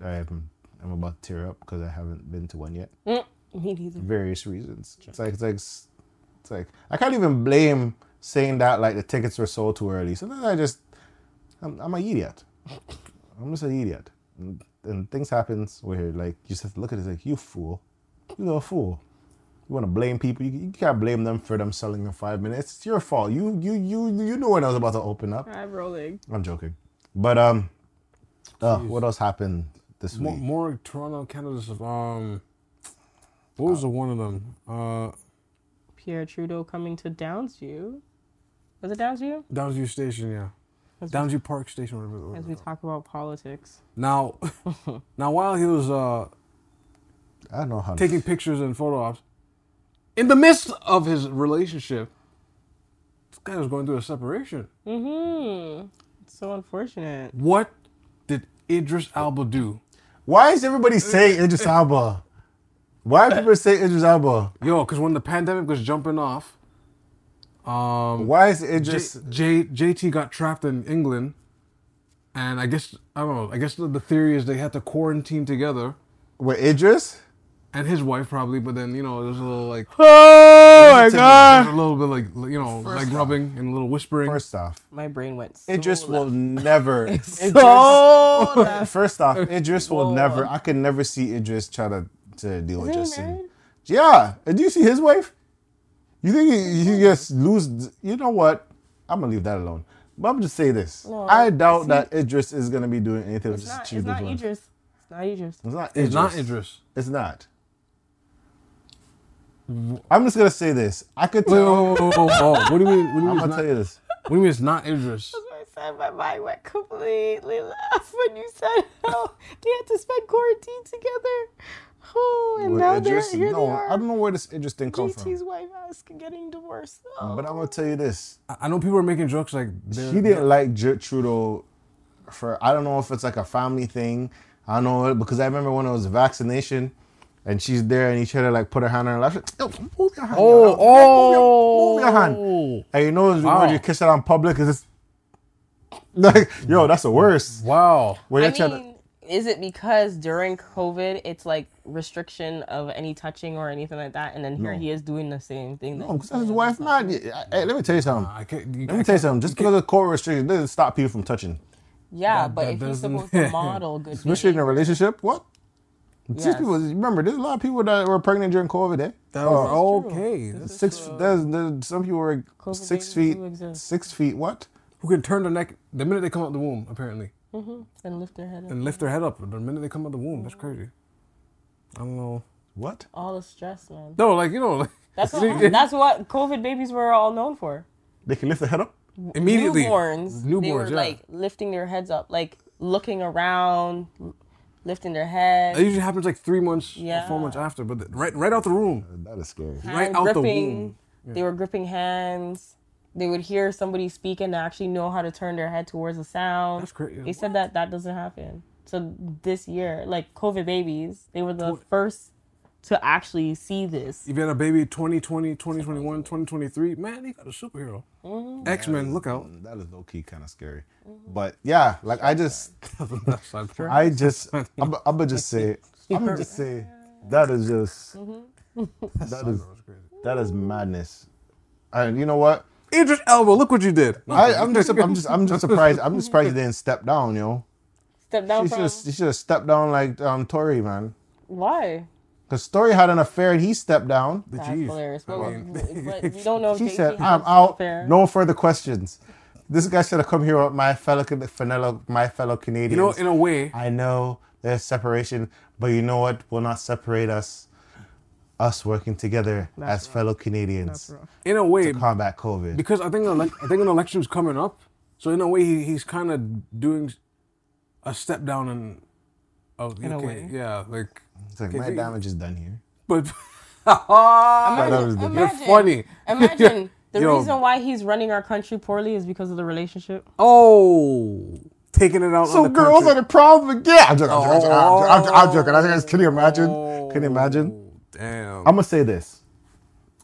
I'm I'm about to tear up because I haven't been to one yet. Me neither. Various reasons. It's like it's like it's like I can't even blame saying that like the tickets were sold too early. Sometimes I just I'm, I'm an idiot. I'm just an idiot. And, and things happens where like you just have to look at it like you fool, you a fool. You want to blame people? You, you can't blame them for them selling in five minutes. It's your fault. You you you you knew when I was about to open up. I'm rolling. I'm joking, but um, uh, what else happened this more, week? more Toronto candidates. Um, what was the one of them? Uh, Pierre Trudeau coming to Downsview. Was it Downsview? Downsview Station, yeah. As, Downsview Park Station. Whatever. as we talk about politics. Now, [laughs] now while he was uh, I don't know how. taking [laughs] pictures and photo ops, in the midst of his relationship, this guy was going through a separation. Mm-hmm. It's so unfortunate. What did Idris Elba do? Why is everybody saying Idris Elba? Why are people saying Idris Elba? Yo, because when the pandemic was jumping off, um, Why is J, Idris? J, JT got trapped in England, and I guess I don't know. I guess the, the theory is they had to quarantine together, With Idris? And his wife probably. But then you know, there's a little like Oh my there's a little bit like you know, First like off- rubbing and a little whispering. First off, My brain went so Idris will left. never. [laughs] Idris, So left. [laughs] first off, Idris will never. I can never see Idris try to, to deal with Isn't he Justin. Yeah. And do you see his wife? You think he, he just lose? You know what? I'm gonna leave that alone. But I'm just say this. No, I doubt see- that Idris is gonna be doing anything with It's not, it's not Idris. It's not Idris. It's not Idris. It's not Idris. It's not. I'm just gonna say this. I could Wait, tell. wait, wait, wait, wait, what do you mean? What do you mean? I'm gonna tell you this. what do you mean it's not Idris? That's what I said. My mind went completely left when you said how they had to spend quarantine together. Oh, and With now Idris, they're here. no, they are. I don't know where this Idris thing come from. JT's wife asking getting divorced. Oh. But I'm gonna tell you this. I, I know people are making jokes like She didn't like J- Trudeau for I don't know if it's like a family thing. I don't know because I remember when it was vaccination and she's there and he tried to like put her hand on her lap. She's like, "Yo, move your hand. Oh, yo. oh, Move your hand. And you know Wow. when you kiss it on public, it's just [laughs] like, yo, that's the worst. Wow. When I you're trying to- mean, is it because during COVID it's like restriction of any touching or anything like that, and then here No. he is doing the same thing? No, because that's his wife, man. Hey, let me tell you something. I can't. You, Let me tell you something. Just because of COVID restrictions doesn't stop people from touching. Yeah, That- but that if he's doesn't- supposed to [laughs] model good Especially in a relationship. What? These Yes. people, remember, there's a lot of people that were pregnant during COVID, eh? that was true. okay. Six true. there's, there's some people were COVID six feet six feet what Who can turn their neck the minute they come out the womb? Apparently, Mhm. and lift their head up. and lift their head up the minute they come out the womb. That's crazy. I don't know. what All the stress, man. No, like you know, like That's [laughs] what, that's what COVID babies were all known for. they can lift their head up immediately Newborns, they Newborns, were yeah. like lifting their heads up, like looking around, l- lifting their That head, usually happens like three months, Yeah. four months after, but right, right out the room. Uh, that is scary right hand out the gripping. womb. They were gripping hands. They would hear somebody speak and actually know how to turn their head towards the sound. That's crazy. They said that that doesn't happen. So this year, like COVID babies, they were the first to actually see this. If you had a baby 2020, 2021, 2023, man, he got a superhero. Mm-hmm. X Men, look out. that is low key kind of scary but yeah like i just I'm [laughs] sure. i just i'm, I'm gonna just say i'm gonna just say that is just that is that is madness and you know what Idris Elba, look what you did. I, I'm just, I'm just, I'm just surprised. I'm just surprised he didn't step down. You know, Step down he from should, have, he should have stepped down like um, Tory, man. why? Because Tory had an affair and he stepped down. That's Jeez. hilarious. But, I mean- but we [laughs] don't know if He JT said, "I'm out. affair. No further questions." This guy should have come here with my fellow, fellow, my fellow Canadians. You know, in a way, I know there's separation, but you know what will not separate us? Us working together That's as rough. fellow Canadians in a way, to combat COVID. because I think elec- I think an election's coming up, so in a way, he, he's kind of doing a step down in. Oh, In a okay, way. yeah, like, It's like my so you- damage is done here. but [laughs] that You're Imagine- funny. Imagine [laughs] the Yo. reason why he's running our country poorly is because of the relationship. Oh, taking it out. So on the girls country. are the problem again. I'm joking. I'm joking. I'm joking. I'm joking. I'm joking. I'm joking. Can you imagine? Oh, Can you imagine? Damn. I'm gonna say this.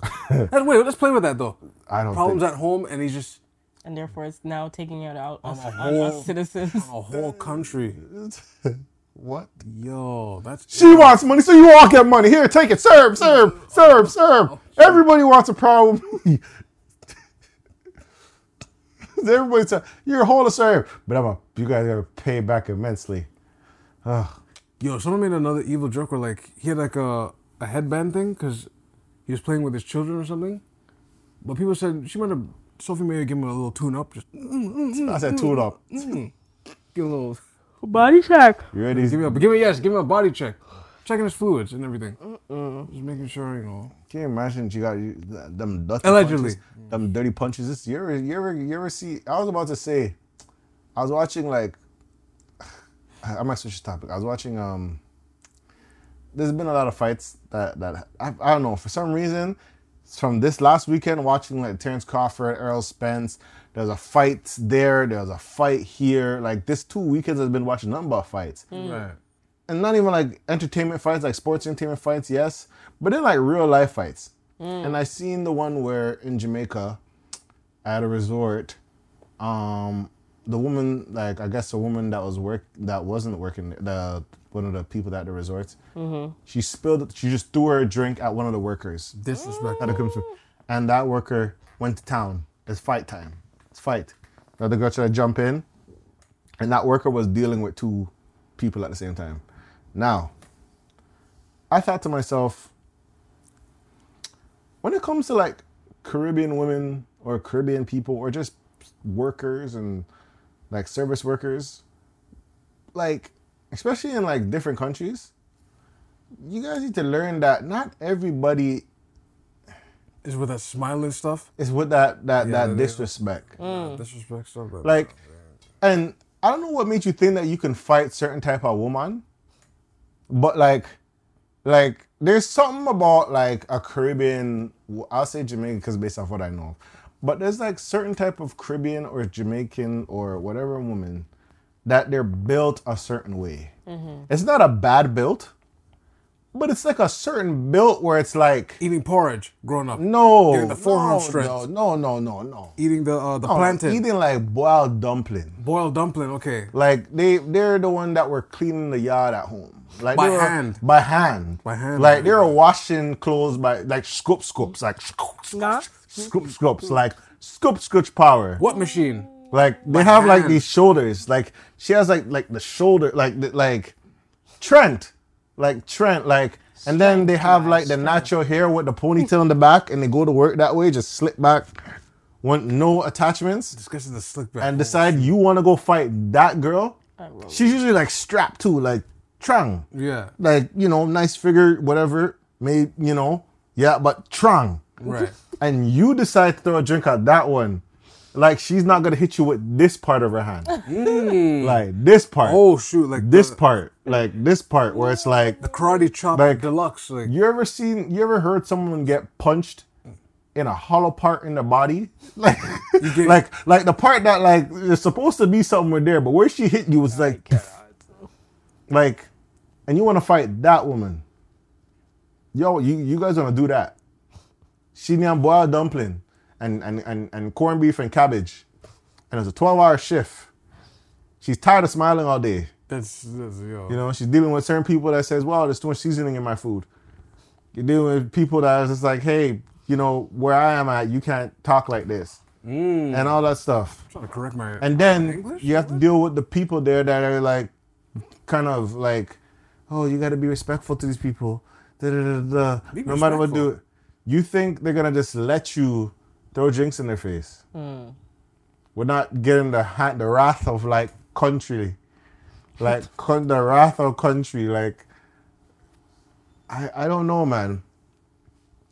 [laughs] Let's- wait, let's play with that though. I don't Problems think. at home, and he's just And therefore, it's now taking it out on, a on us citizens. a whole country. What? Yo, that's She wants money, so you all get money. Here, take it. Serve, serve, serve, serve. Oh, Everybody wants a problem. [laughs] Everybody said you're a whole serve, but I'm a. You guys gotta pay back immensely. Yo, someone made another evil joke where like he had like a, a headband thing because he was playing with his children or something. But people said she might have Sophie may have given him a little tune up, just mm, mm, mm, I said, tune up. give a little Body check. You ready? give me a give me yes, give me a body check, checking his fluids and everything, just making sure you know. Can you imagine you got you, them dirty Allegedly. punches, them dirty punches? This you ever you ever you ever see? I was about to say, I was watching like, I might switch the topic. I was watching um. There's been a lot of fights that that I, I don't know for some reason. From this last weekend, watching like Terrence Crawford, Errol Spence, there's a fight there. There's a fight here. Like this two weekends, I've been watching nothing but fights mm. Right. and not even like entertainment fights, like sports entertainment fights, yes, but then like real life fights. Mm. And I seen the one where in Jamaica, at a resort, um, the woman, like I guess a woman that was work that wasn't working, the one of the people at the resort, mm-hmm. she spilled, she just threw her drink at one of the workers Disrespect. at the comes and that worker went to town. It's fight time. It's fight. The other girl tried to jump in, and that worker was dealing with two people at the same time. Now, I thought to myself, when it comes to like Caribbean women or Caribbean people or just workers and like service workers, like especially in like different countries, you guys need to learn that not everybody Is with that smiling stuff. is with that that Yeah, that they- disrespect. Mm. Disrespect stuff. Like, Like, and I don't know what makes you think that you can fight certain type of woman, but like, like there's something about like a Caribbean. I'll say Jamaican because based off what I know, but there's like certain type of Caribbean or Jamaican or whatever woman that they're built a certain way. Mm-hmm. It's not a bad built, but it's like a certain built where it's like eating porridge growing up. no, Getting the forearm no, strength. no, no, no, no, no. Eating the uh, the No, plantain. Eating like boiled dumpling. Boiled dumpling. Okay. Like they they're the one that were cleaning the yard at home. Like By were- hand. By hand. By hand. Like they were washing clothes by like scoop scoops, like scoop Nah. scoop scoops, like scoop scooch power. What machine? Like they have like these shoulders. Like she has like like the shoulder like the, like Trent. Like Trent, like and then they have like the natural hair with the ponytail in the back and they go to work that way, just slip back, want no attachments This guy's in the slick back. and decide you want to go fight that girl, she's usually like strapped too, like Trang. Yeah. Like, you know, nice figure, whatever, made, you know, yeah, but Trang. Right. And you decide to throw a drink at that one. Like, she's not going to hit you with this part of her hand. Mm. Like, this part. Oh shoot! Like this the, part. Like, this part where it's like, the karate chop Like- deluxe. Like you ever seen, you ever heard someone get punched in a hollow part in the body? [laughs] Like, like, like the part that like is supposed to be somewhere there, but where she hit you was like, like, and you want to fight that woman. Yo, you, you guys want to do that. She boiled dumpling and, and, and, and corned beef and cabbage. And it's a 12 hour shift. She's tired of smiling all day. that's, that's yo. You know, she's dealing with certain people that says, "Wow, there's too much seasoning in my food." You're dealing with people that is just like, "Hey, you know, where I am at, you can't talk like this," Mm. and all that stuff. trying to correct my. And then English? you have to deal with the people there that are like, kind of like, "Oh, you got to be respectful to these people." Da, da, da, No matter what, do it. You think they're gonna just let you throw drinks in their face? We're not getting the ha- the wrath of like country, like [laughs] con- the wrath of country. Like, I I don't know, man.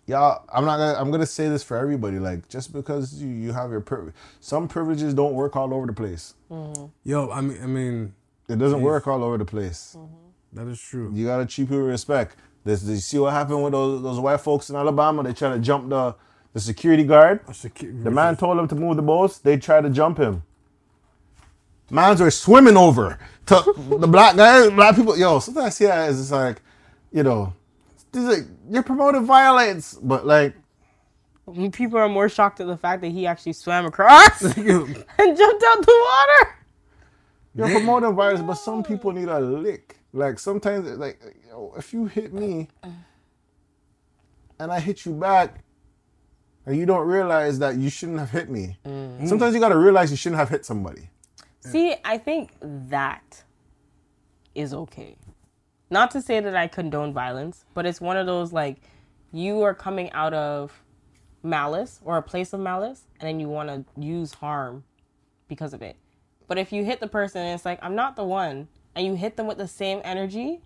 Y'all, I'm not gonna. I'm gonna say this for everybody. Like, just because you, you have your privilege, some privileges don't work all over the place. Yo, I mean, I mean, It doesn't work all over the place. that is true. You gotta treat people with respect. This, you see what happened with those, those white folks in Alabama? They try to jump the, the security guard. Secu- The man told him to move the boats. They tried to jump him. Mans were swimming over to the black guys, black people. Yo, sometimes I see that as it's like, you know, it's like, you're promoting violence, but like, People are more shocked at the fact that he actually swam across [laughs] [laughs] and jumped out the water. you're promoting violence, but some people need a lick. Like sometimes, like, yo, if you hit me and I hit you back, and you don't realize that you shouldn't have hit me. Mm. Sometimes you gotta realize you shouldn't have hit somebody. See, I think that is okay. Not to say that I condone violence, but it's one of those like you are coming out of malice or a place of malice and then you want to use harm because of it. But if you hit the person and it's like, I'm not the one, and you hit them with the same energy,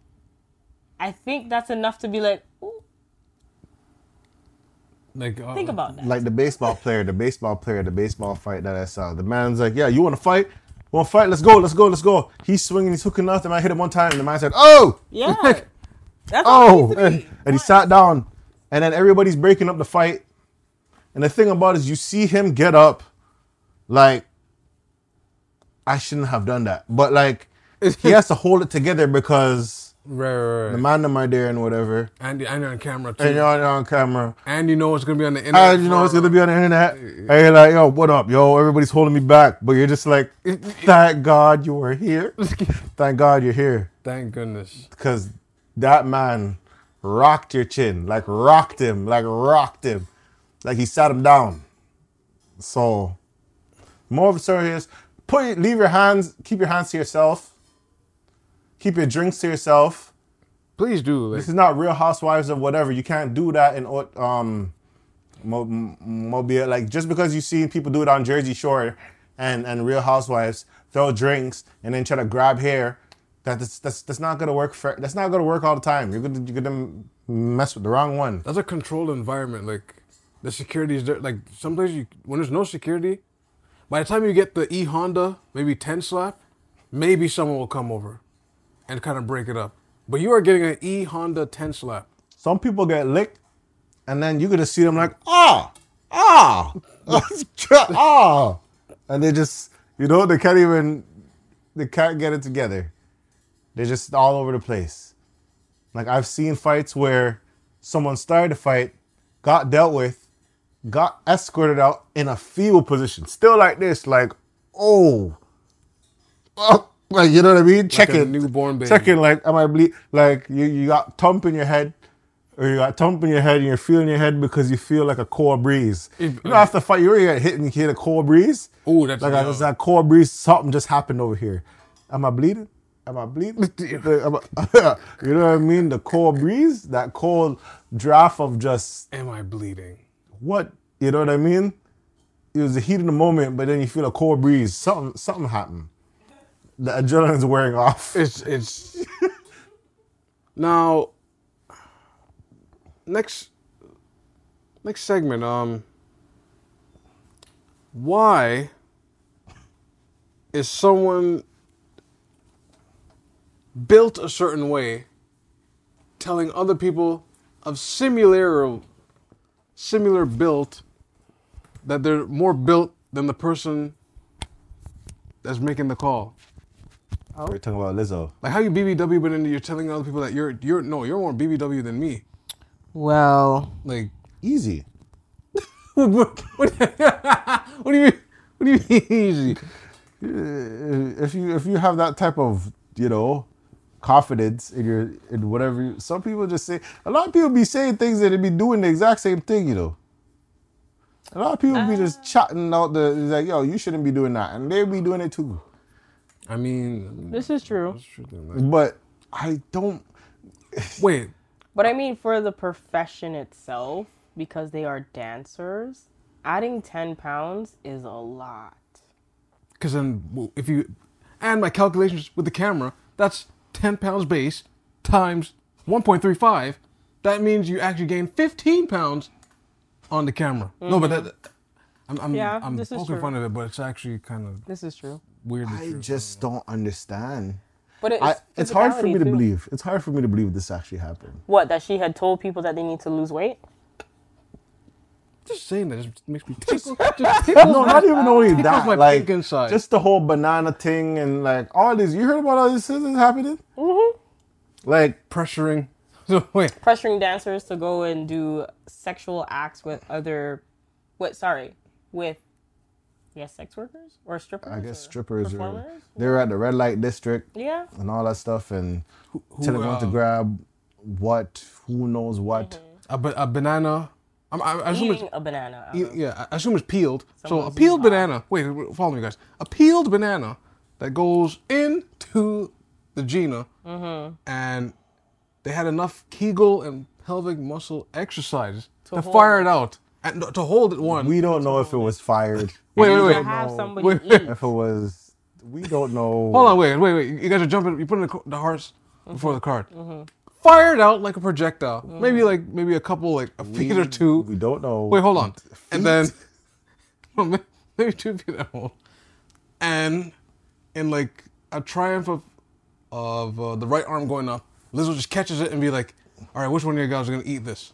I think that's enough to be like, Ooh, like uh, think about that. like the baseball player, the baseball player, the baseball fight that I saw. The man's like, "Yeah, you want to fight? Want to fight? Let's go, let's go, let's go." He's swinging, he's hooking up. The man hit him one time, and the man said, "Oh, Yeah. [laughs] That's oh," and, and he sat down. And then everybody's breaking up the fight. And the thing about it is, you see him get up, like, I shouldn't have done that, but like, [laughs] he has to hold it together because right, right, right. the man them are there and whatever, And, and you're on camera too. and you're on, you're on camera. and you know it's gonna be on the internet. And you know it's gonna be on the internet. And you're like, yo, what up, yo? Everybody's holding me back, but you're just like, [laughs] thank God you were here. [laughs] thank God you're here, Thank goodness. because that man rocked your chin, like rocked him, like rocked him, like he sat him down. So, more of a story is, put leave your hands, keep your hands to yourself, keep your drinks to yourself. Please do. Like, This is not Real Housewives of whatever. You can't do that in um, Mobile. Like just because you see people do it on Jersey Shore and and Real Housewives throw drinks and then try to grab hair, that's that's, that's not gonna work. For, that's not gonna work all the time. You're gonna you're gonna mess with the wrong one. that's a controlled environment. Like the security is there. Like sometimes you when there's no security, by the time you get the E Honda maybe ten slap, maybe someone will come over and kind of break it up. But you are getting an E Honda ten slap. Some people get licked, and then you gonna see them like ah ah [laughs] ah, and they just you know they can't even they can't get it together. They're just all over the place. Like I've seen fights where someone started a fight, got dealt with, got escorted out in a feeble position, still like this, like oh, oh like you know what I mean? Checking newborn baby. checking like am I bleed? Like you you got thump in your head. Or you got thump in your head and you're feeling your head because you feel like a cold breeze. If- you know, after fight, you already get hit and you hear a cold breeze. Ooh, that's like yo. it's that cold breeze. Something just happened over here. Am I bleeding? Am I bleeding? [laughs] Am I- [laughs] you know what I mean? The cold breeze, that cold draft of just Am I bleeding? what? You know what I mean? It was the heat of the moment, but then you feel a cold breeze. Something, something happened. The adrenaline's wearing off. It's it's [laughs] now next next segment. Um, why is someone built a certain way, telling other people of similar similar built that they're more built than the person that's making the call? We're talking about Lizzo. Like how you BBW, but then you're telling other people that you're you're no, you're more BBW than me. Well, Like Easy. [laughs] what, what, what do you mean? What do you mean easy? Uh, if you if you have that type of you know confidence in your in whatever you, some people just say a lot of people be saying things that they be doing the exact same thing you know a lot of people be just chatting out the like yo you shouldn't be doing that and they be doing it too I mean, this is true. but i don't [sighs] wait, But I mean, for the profession itself, because they are dancers, adding 10 pounds is a lot. because then if you and my calculations with the camera, that's ten pounds base times one point three five. That means you actually gain fifteen pounds on the camera. No, but that I'm I'm, Yeah, I'm this poking true. fun of it, but it's actually kind of This is true. Weird. i just don't understand But it's I, it's hard for physicality, me to believe. It's hard for me to believe this actually happened. What that she had told people that they need to lose weight. Just saying that just makes me tickle. just tickle. [laughs] No, not even only that. my Like pink inside. just the whole banana thing and like all these. You heard about all this that's happening? Mm-hmm. Like pressuring. [laughs] So wait, pressuring dancers to go and do sexual acts with other, what? Sorry, with, yes, sex workers or strippers. I guess or strippers or performers? they were at the red light district Yeah, and all that stuff and telling them to uh, grab what, who knows what. Mm-hmm. a, ba- a banana. I'm, I, I assume it's a banana. out E- Yeah, I assume it's peeled. so a peeled banana. Wait, wait, follow me, guys. A peeled banana that goes into the Gina, Mm-hmm. and they had enough Kegel and pelvic muscle exercise to, hold fire it out and to hold it one. We don't know if it was fired. [laughs] wait, wait, wait. have somebody Wait, eat. If it was, we don't know. Hold on, wait, wait, wait. You guys are jumping. You put in the, co- the hearts before Mm-hmm. the card. Fired out like a projectile. Maybe like maybe a couple like a feet or two. We don't know. Wait, hold on. And then [laughs] maybe two feet at home. And in like a triumph of of uh, the right arm going up, Lizzo just catches it and be like, "All right, which one of you guys are gonna eat this?"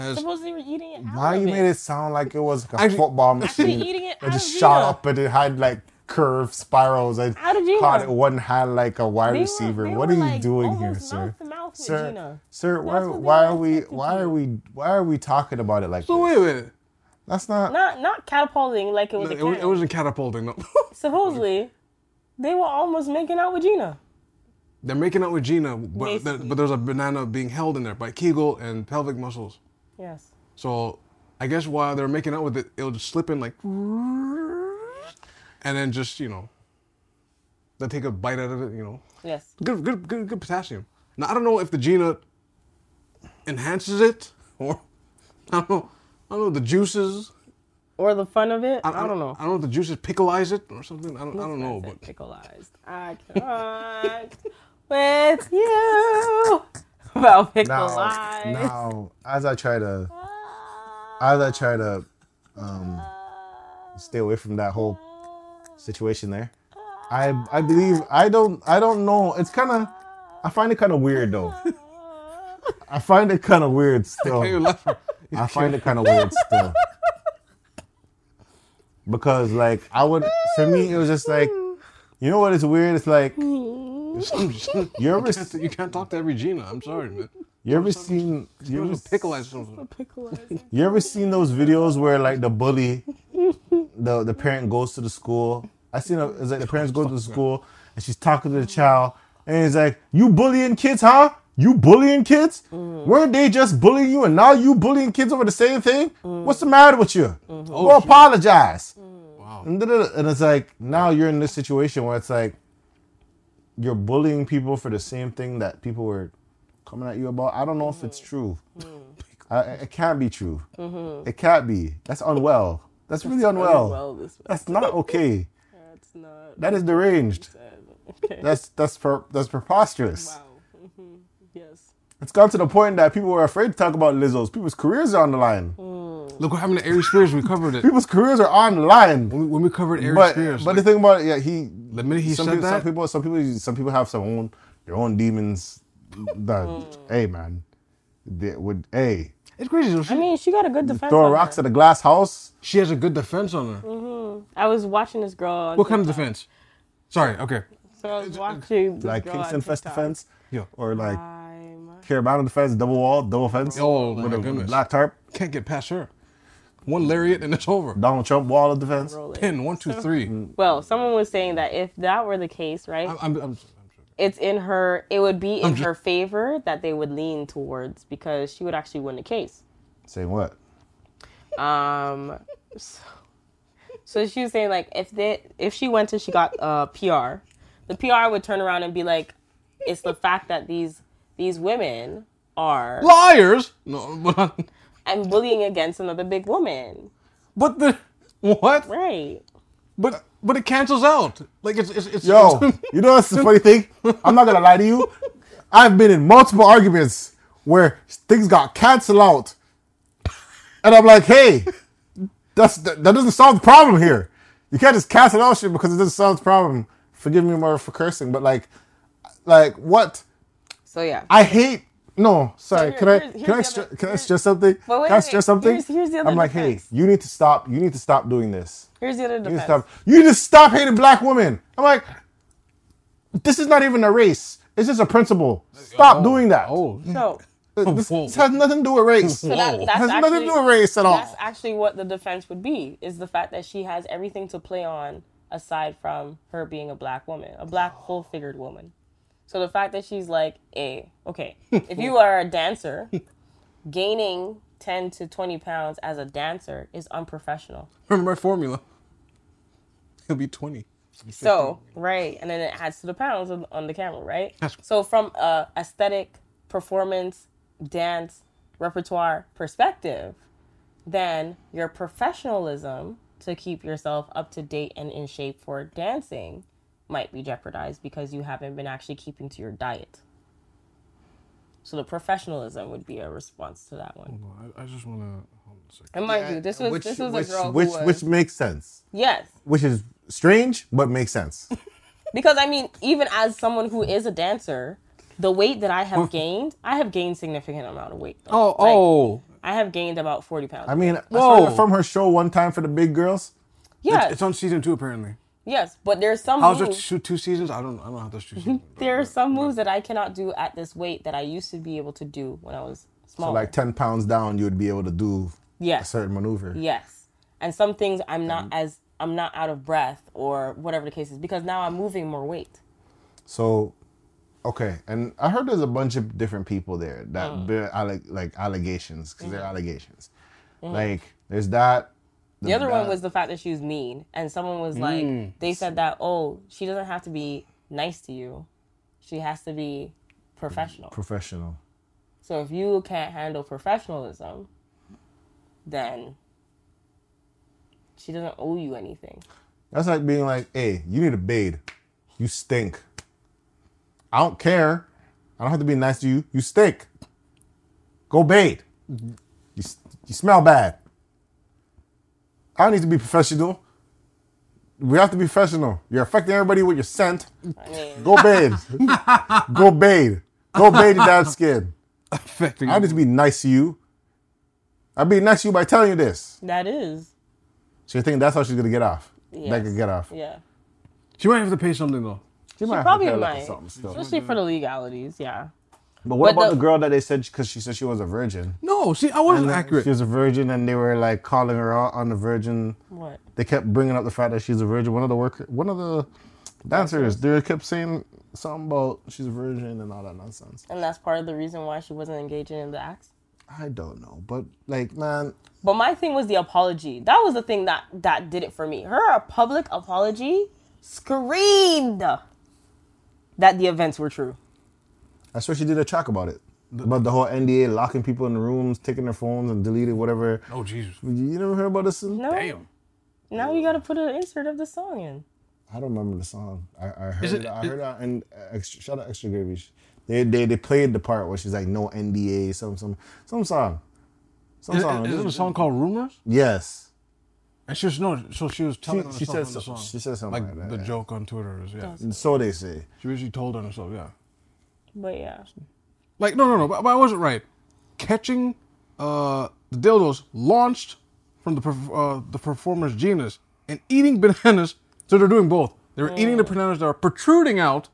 Has Supposed they were eating it. Out Why of you it. made it sound like it was like a Actually- football Actually machine? eating it It just of shot Gina. up and it had like curved spirals and Out of Gina. caught it one hand like a wide They receiver. they what were, are you doing here, almost sir? mouth to mouth with Sir, Gina. sir, why, That's what why are we why are we why are we talking about it like so this? wait a minute. That's not. Not not catapulting like it was a It, was, cat. it wasn't catapulting. No, [laughs] Supposedly, they were almost making out with Gina. they're making out with Gina, but there, but there's a banana being held in there by Kegel and pelvic muscles. Yes. So I guess while they're making out with it, it'll just slip in like, and then just you know, they take a bite out of it. You know, Yes. good, good, good, good potassium. Now I don't know if the Gina enhances it or I don't know. I don't know the juices. Or the fun of it. I, don't know. I don't know if the juices pickleize it or something. I don't. I don't know. But Pickleized. I [laughs] can't with you [laughs] about Now, pickleized. now, as I try to, as I try to, um, stay away from that whole situation there, I, I believe I don't, I don't know. It's kind of, I find it kind of weird though. [laughs] I find it kind of weird still. Hey, you left- I find it kind of weird still. Because like I would, for me, it was just like, you know what is weird? It's like [laughs] you ever, you, can't, you can't talk to every Gina. I'm sorry, man. you ever seen, you You ever, ever pickleize something. Pickleized. [laughs] you ever seen those videos where like the bully, the the parent goes to the school. I seen a, it's like the parents go to the school and she's talking to the child and it's like, you bullying kids, huh? You bullying kids? Mm. Weren't they just bullying you and now you bullying kids over the same thing? Mm. What's the matter with you? Mm-hmm. Go oh, apologize. Mm. Wow. And, da-da-da. and it's like now you're in this situation where it's like you're bullying people for the same thing that people were coming at you about. I don't know if it's mm-hmm. true. Mm-hmm. I, it can't be true. Mm-hmm. It can't be. That's unwell. That's really unwell. Well, this That's not okay. [laughs] that's not. That is deranged. [laughs] Okay. That's that's per, that's preposterous. wow. hmm Yes. It's gone to the point that people were afraid to talk about Lizzo's. People's careers are on the line. Look what happened to Aries Spears. We covered it. [laughs] People's careers are on the line. When we, when we covered Aries But Spears. but like, the thing about it, yeah, he the minute he some said people, that, some people, some people, some people have some own their own demons. That hey man, they would hey it's crazy. though. She, I mean, she got a good defense. throw on rocks her. at a glass house. she has a good defense on her. Mm. I was watching this girl. On What kind of defense? Sorry. Okay. So I was watching this like girl Kingston on Fest defense, Yeah. or like I'm Caribana defense, double wall, double fence. Oh, with my a goodness. black tarp. Can't get past her. One lariat and it's over. Donald Trump wall of defense. Pin one two three. Well, someone was saying that if that were the case, right, I'm, I'm, I'm, it's in her. It would be in ju- her favor that they would lean towards because she would actually win the case. Saying what? Um, so, so she was saying like if they if she went and she got uh, PR, the PR would turn around and be like, it's the fact that these these women are liars. No, [laughs] but, and bullying against another big woman, but the what? right? But but it cancels out. Like it's it's, it's Yo, [laughs] you know what's the funny thing? I'm not gonna lie to you. I've been in multiple arguments where things got canceled out, and I'm like, hey, that's that, that doesn't solve the problem here. You can't just cancel out shit because it doesn't solve the problem. Forgive me more for cursing, but like, like what? So yeah. I hate. No, sorry. here- can I here's- here's can I the other- can I stress something? But wait, can I stress something? here's- here's the other I'm like, defense. hey, you need to stop. You need to stop doing this. Here's the other defense. You need to stop. You need to stop hating black women. I'm like, this is not even a race. It's just a principle. Stop doing that. Oh, So, [laughs] This, this has nothing to do with race. so that, Whoa. that's has actually, nothing to do with race at all. That's actually what the defense would be: is the fact that she has everything to play on aside from her being a black woman, a black full-figured woman. So the fact that she's like, a okay, [laughs] if you are a dancer, gaining ten to twenty pounds as a dancer is unprofessional." remember my formula? It'll be twenty. So right, and then it adds to the pounds on, on the camera, right? That's- So from a aesthetic, performance, dance, repertoire perspective, then your professionalism to keep yourself up to date and in shape for dancing might be jeopardized because you haven't been actually keeping to your diet. So the professionalism would be a response to that one. I, I just want to hold on a second. And mind you, this was which, this was which, a girl which, who was which makes sense. yes, Which is strange, but makes sense. [laughs] [laughs] Because I mean, even as someone who is a dancer, the weight that I have gained, I have gained significant amount of weight. though. Oh, Like, oh, I have gained about forty pounds. I mean, I Whoa. from her show one time for the big girls. yes, it's on season two apparently. Yes, but there's some How's it moves, two, two seasons? I don't. I don't have those two seasons. there are some moves that I cannot do at this weight that I used to be able to do when I was small. So like ten pounds down, you would be able to do yes. a certain maneuver. yes, and some things I'm not as I'm not out of breath or whatever the case is because now I'm moving more weight. So, okay, and I heard there's a bunch of different people there that Mm. bear like allegations because Mm-hmm. they're allegations. Like there's that. The other one was the fact that she was mean, and someone was like, hmm. they said that, oh, she doesn't have to be nice to you, she has to be professional. professional. So if you can't handle professionalism, then she doesn't owe you anything. That's like being like, hey, you need a bathe. You stink. I don't care. I don't have to be nice to you. You stink. Go bathe. You, you smell bad. I don't need to be professional. We have to be professional. You're affecting everybody with your scent. I mean, Go bathe. [laughs] Go bathe. Go bathe your dad's skin. affecting. I need to be nice to you. I'll be nice to you by telling you this. that is, So you think that's how she's gonna get off? Yes. That could get off. yeah. She might have to pay something though. She, might have to Probably pay a little might, something still. especially for the legalities, yeah. But what But about the- the, girl that they said because she said she was a virgin? No, see, I wasn't accurate. She was a virgin, and they were like calling her out on the virgin. What? They kept bringing up the fact that she's a virgin. One of the worker, one of the dancers, they kept saying something about she's a virgin and all that nonsense. And that's part of the reason why she wasn't engaging in the acts. I don't know, but like, man, But my thing was the apology. That was the thing that that did it for me. Her public apology screamed that the events were true. I swear she did a track about it. About the whole NDA locking people in the rooms, taking their phones and deleting whatever. oh Jesus! You never heard about this? No. Damn. Now you got to put an insert of the song in. I don't remember the song. I, I heard Is it, it- I heard that and extra, shout out extra gravy. They, they they played the part where she's like no NDA some some some song. Some Is, song. is it a song called "Rumors"? Yes. And she was no, so she was telling on she herself said in the song. she said something like, like that, the yeah. joke on Twitter is yeah. So they say. She basically told on herself, yeah. But yeah. Like no, no, no, but, but I wasn't right. Catching uh, the dildos launched from the perf- uh, the performer's genus and eating [laughs] bananas. So they're doing both. They were eating the bananas that are protruding out.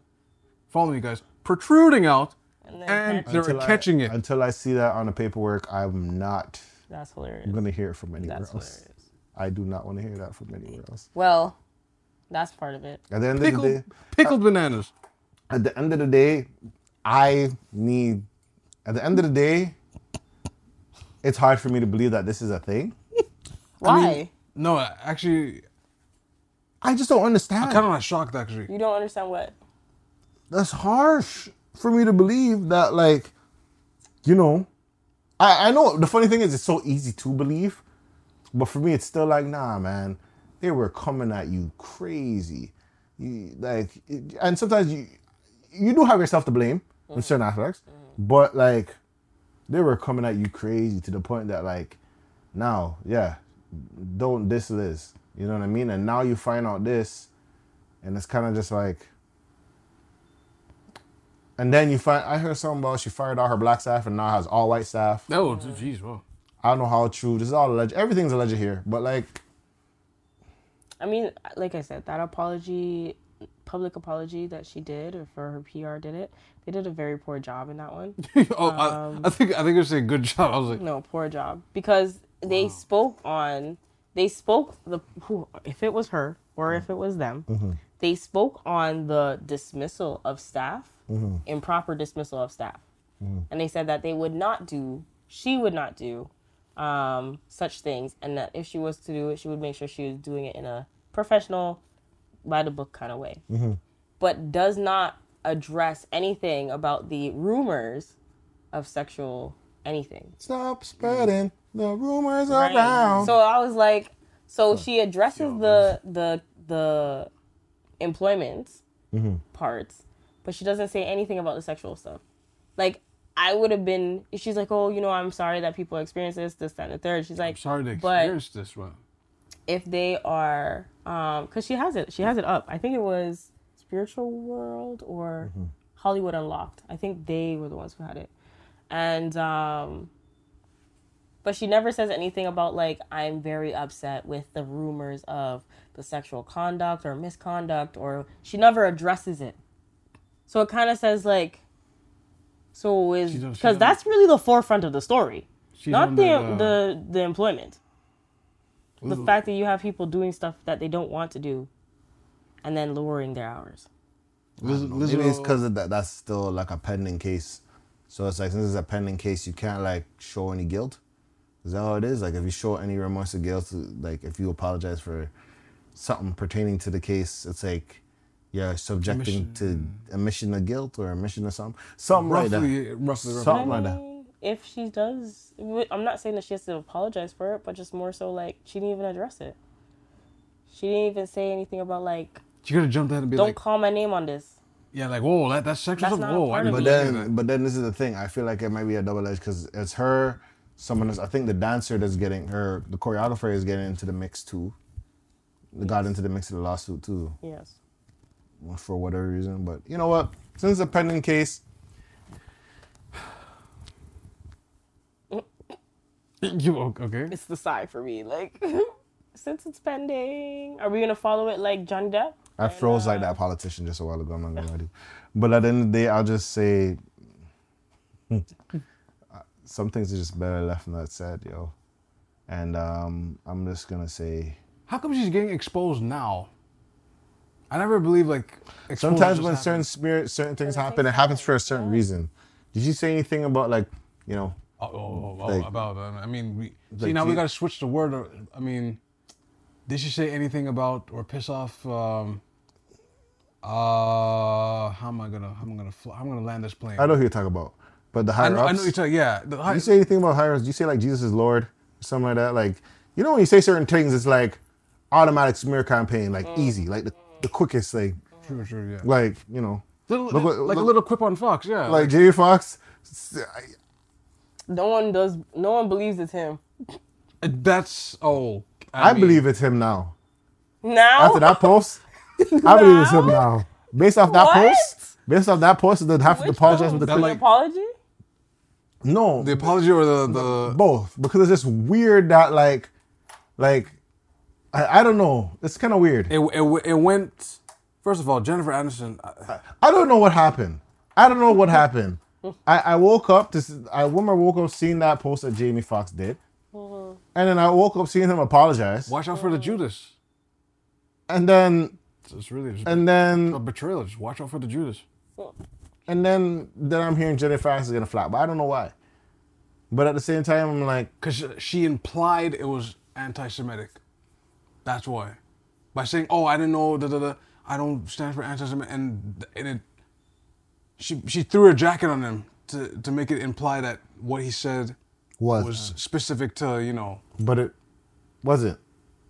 Follow me, guys. Protruding out, And and catching they were Until I- catching it. Until I see that on the paperwork, I'm not That's hilarious. I'm gonna hear it from anywhere That's else. hilarious. I do not want to hear that from anywhere else. Well, that's part of it. At the end of the day, pickled bananas. at the end of the day, I need. At the end of the day, it's hard for me to believe that this is a thing. [laughs] Why? No, actually, I just don't understand. I'm kind of not shocked actually. you don't understand what? that's harsh for me to believe that like you know I, I know the funny thing is it's so easy to believe but for me it's still like nah man they were coming at you crazy you, like and sometimes you you do have yourself to blame in mm. certain aspects mm. but like they were coming at you crazy to the point that like now yeah don't this this you know what i mean and now you find out this and it's kind of just like And then you find I heard something about she fired all her black staff and now has all white staff. Oh, jeez, well. I don't know how true. This is all alleged. Everything's alleged here, but like, I mean, like I said, that apology, public apology that she did, or for her PR did it, they did a very poor job in that one. [laughs] oh, I, um, I think I think you're saying good job. I was like, No, poor job. Because they spoke on they spoke the who if it was her or if it was them, mm-hmm. they spoke on the dismissal of staff, mm-hmm. improper dismissal of staff, mm-hmm. and they said that they would not do, she would not do, um, such things, and that if she was to do it, she would make sure she was doing it in a professional, by the book kind of way, mm-hmm. but does not address anything about the rumors of sexual anything. stop spreading the rumors Right. around. So I was like, so she addresses the the the employment mm-hmm. parts, but she doesn't say anything about the sexual stuff. Like I would have been. She's like, oh, you know, I'm sorry that people experience this, this, that, and the third. She's like, I'm sorry to but experience this one. If they are, um, because she has it, she has it up. I think it was Spiritual World or Hollywood Unlocked. I think they were the ones who had it, and um, but she never says anything about like I'm very upset with the rumors of the sexual conduct or misconduct, or she never addresses it. So it kind of says like, so is She don't- she because that's really the forefront of the story, She's not the uh, the the employment the Ooh. fact that you have people doing stuff that they don't want to do and then lowering their hours. Liz- Maybe it's because that. That's still like a pending case. So it's like since it's a pending case, you can't like show any guilt. Is that how it is? Like if you show any remorse or guilt, like if you apologize for something pertaining to the case, it's like you're subjecting to admission of guilt or admission of something, something like that. roughly, roughly, roughly. Something I like that. Mean, if she does, I'm not saying that she has to apologize for it, but just more so like she didn't even address it. She didn't even say anything about like, She could have jumped in and be don't like, call my name on this. yeah, like, whoa, that, that's sexual That's stuff. not Whoa, I part of didn't But then, but then this is the thing. I feel like it might be a double edge because it's her, someone else. I think the dancer that's getting her, the choreographer is getting into the mix too. They got into the mix of the lawsuit too. Yes. for whatever reason. But you know what? Since it's a pending case, [laughs] You okay? It's the side for me. Like, [laughs] since it's pending, are we gonna follow it like Johnny Depp? I froze like uh, that politician just a while ago. I'm not gonna lie. But at the end of the day, I'll just say hmm, uh, some things are just better left not said, yo. And um, I'm just gonna say How come she's getting exposed now? I never believe like. sometimes when happens. certain spirit, certain things happen, it happens for a certain yeah. reason. Did you say anything about like, you know, Oh, oh, oh, oh, Like- about uh, I mean, we see Like, now we got to switch the word. or- I mean, did she say anything about or piss off? Um, uh, how am I gonna how am I gonna fly, how am I gonna land this plane? I know who you're talking about, but the I higher know, I know you're talking. Yeah, the high, you say anything about higher ups? Do you say like Jesus is Lord or something like that? Like, you know, when you say certain things, it's like automatic smear campaign, like easy, like the, the quickest, like, Sure, sure, yeah. like you know, Little, Look like a little quip on Fox, yeah. like Jamie Foxx. No one does. No one believes it's him that's oh. I, mean, believe it's him now. now. After that post, I [laughs] believe it's him now. Based off that What? post, based off that post, they'd have to apologize for the post? That, like- apology. no, the apology or the the both because it's just weird that like, like, I, I don't know. It's kind of weird. it, it it went. First of all, Jennifer Aniston. uh, I don't know what happened. I don't know what happened. I, I woke up to s- I when I woke up seeing that post that Jamie Foxx did, mm-hmm. and then I woke up seeing him apologize, Watch out for the Judas. and then It's, it's really it's and a then betrayal. Just watch out for the Judas. Mm. and then then I'm hearing Jenny Foxx is gonna flop, but I don't know why. But at the same time, I'm like, Because she implied it was anti-Semitic. That's why. By saying, "Oh, I didn't know," da, da, da, I don't stand for anti-Semitic, and, and it. She she threw her jacket on him to to make it imply that what he said Was. was specific to you know, but it wasn't.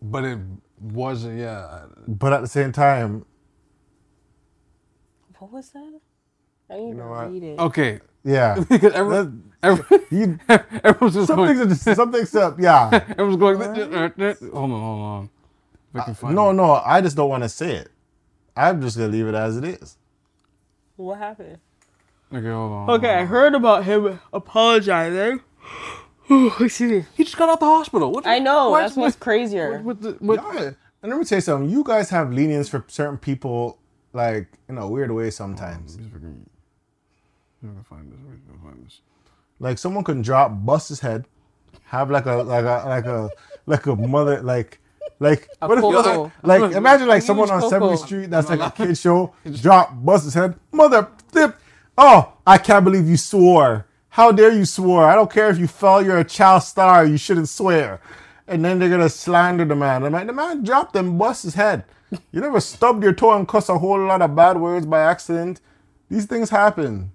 but it wasn't. Yeah, But at the same time, What was that? I need know to what? read it. okay. yeah, [laughs] Because [laughs] [laughs] everyone, everyone, you, everyone's just some going. things are just some things up. Yeah, Everyone's going. Uh, uh, uh, hold on, hold on. If I can find no, it. no, I just don't want to say it. I'm just gonna leave it as it is. What happened? Okay, hold on. Okay, I heard about him apologizing. [gasps] Excuse me. He just got out the hospital. What? I know. why- That's what's crazier. With the, with, Yeah, and let me tell you something. You guys have lenience for certain people, like in a weird way sometimes. He's freaking. I'm gonna find this. Where's gonna find this? Like someone can drop, bust his head, have like a like a like a like a mother like like A what if popo. like, like imagine like someone on popo. 70th Street that's like a kid show, drop, bust his head, mother flip. Oh, I can't believe you swore. How dare you swore? I don't care if you fell, you're a child star, you shouldn't swear. And then they're gonna slander the man. I'm like, the man dropped and bust his head. You never stubbed your toe and cussed a whole lot of bad words by accident. These things happen.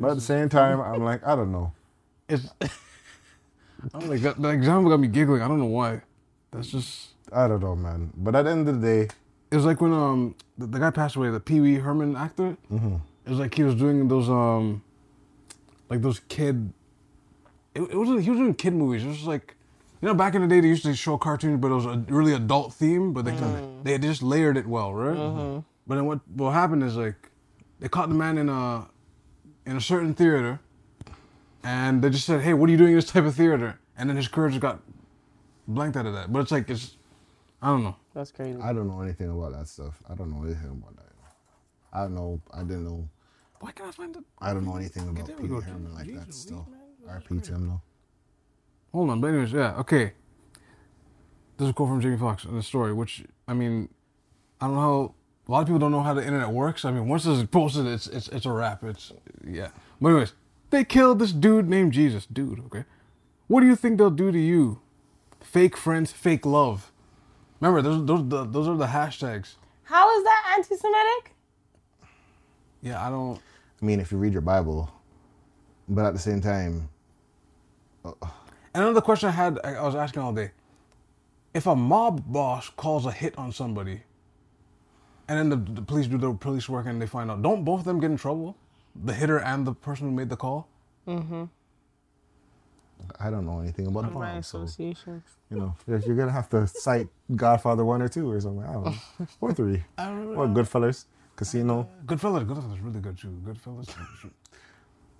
But at the same time, I'm like, I don't know. It's. [laughs] I'm like that. The example got me giggling. I don't know why. That's just. I don't know, man. But at the end of the day, It was like when um the, the guy passed away, the Pee Wee Herman actor. Mm-hmm. It was like he was doing those um, like those kid. It, it wasn't. He was doing kid movies. It was like, you know, back in the day they used to show cartoons, but it was a really adult theme. But they Mm-hmm. they just layered it well, right? But then what what happened is like, they caught the man in a, in a certain theater, and they just said, "Hey, what are you doing in this type of theater?" And then his career just got blanked out of that. But it's like it's, I don't know. That's crazy. I don't know anything about that stuff. I don't know anything about that. I don't know. I didn't know. Why can't I find it? I don't know anything about there we Pee go. Wee Herman like that. Jesus, Still, man. RP to him though. Hold on, but anyways, yeah, okay. This is a quote from Jamie Foxx in the story, which I mean, I don't know how a lot of people don't know how the internet works. I mean, once this is posted, it's it's it's a wrap. It's yeah. But anyways, they killed this dude named Jesus. Dude, okay. What do you think they'll do to you? Fake friends, fake love. Remember, those those the, those are the hashtags. How is that anti-Semitic? Yeah, I don't. I mean, if you read your Bible, but at the same time, Another question I had, I I was asking all day. If a mob boss calls a hit on somebody, and then the, the police do their police work and they find out, don't both of them get in trouble? The hitter and the person who made the call? Mm-hmm. I don't know anything about the By Bible, so you know, you're gonna have to cite Godfather one or two or something. I don't know, [laughs] or three, or Goodfellas, Casino. Goodfellas, Goodfellas is really good too. Goodfellas.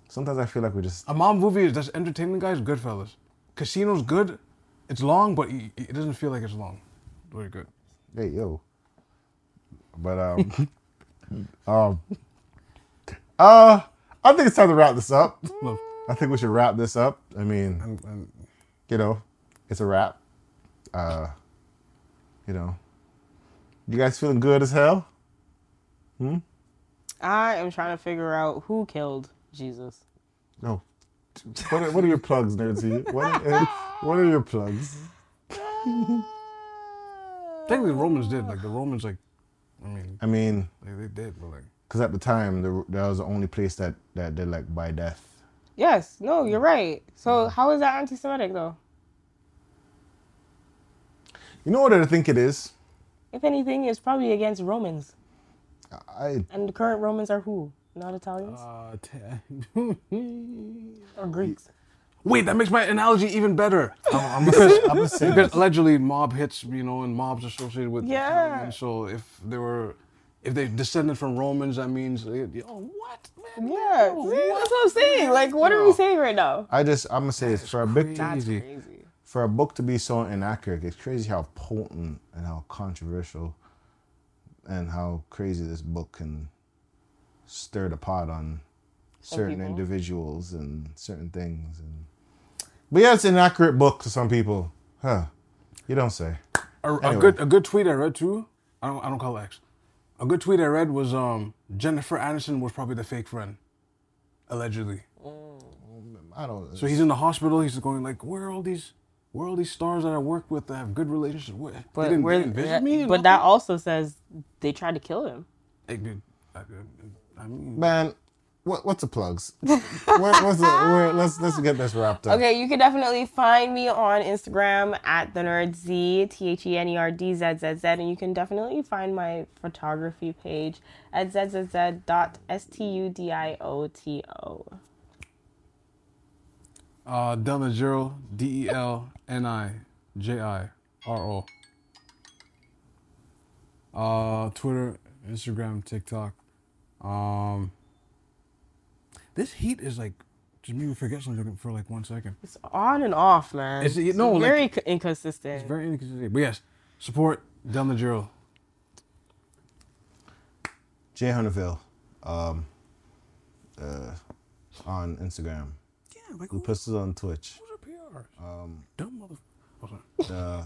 Sometimes I feel like we just a mob movie is that's entertaining, guys. Goodfellas. Casino's good. It's long, but it doesn't feel like it's long. Very good. hey yo. But um, [laughs] um, uh, I think it's time to wrap this up. Look, I think we should wrap this up. I mean, and, and you know, it's a wrap. Uh, you know, you guys feeling good as hell? Hmm. I am trying to figure out who killed Jesus. No. What are, what are your plugs, Nerdsy? What are, what are your plugs? technically, the Romans did. Like the Romans, like, I mean, I mean, they, they did, but like. because at the time, the, that was the only place that, that did like by death. Yes. No, you're right. So how is that anti-Semitic though? You know what I think it is? If anything, it's probably against Romans. I And the current Romans are who? Not Italians Uh, t- [laughs] or Greeks? Wait, that makes my analogy even better. I'm [laughs] I'm gonna say [laughs] Because allegedly mob hits, you know, and mobs associated with Yeah. Italians. So if there were, if they descended from Romans, that means, they, oh, what, man? Yeah. No, see, that's what I'm saying. Like, what are we saying right now? I just I'm gonna say this for a book That's Easy. crazy. for a book to be so inaccurate. It's crazy how potent and how controversial and how crazy this book can stir the pot on certain people. individuals and certain things. And but yeah, it's an accurate book to some people, huh? You don't say. A, a good, a good tweet I read too. I don't, I don't call it X. A good tweet I read was um Jennifer Aniston was probably the fake friend, allegedly. I don't. So he's in the hospital. He's going like, where are all these, where are all these stars that I work with that have good relationships? Where, they But didn't, they didn't visit that- me. but all that also says they tried to kill him. Hey, dude, I, I mean, man. What, what's the plugs? [laughs] where, what's the, where, let's let's get this wrapped up. Okay, you can definitely find me on Instagram at the nerd Z T H E N E R D Z Z Z, and you can definitely find my photography page at zzz dot s t u d i o t o. uh, Del Najiro, D E L N I J I R O. Uh, Twitter, Instagram, TikTok. Um, This heat is like just made me forget something for like one second. It's on and off, man. It's- It's, you know, like- very c- inconsistent. It's very inconsistent. But yes, support down the drill. Jay Hunterville, um, uh, on Instagram. Yeah, like Blue Pistols on Twitch. who's a PR? Um, Dumb mother. Oh, sorry. Uh,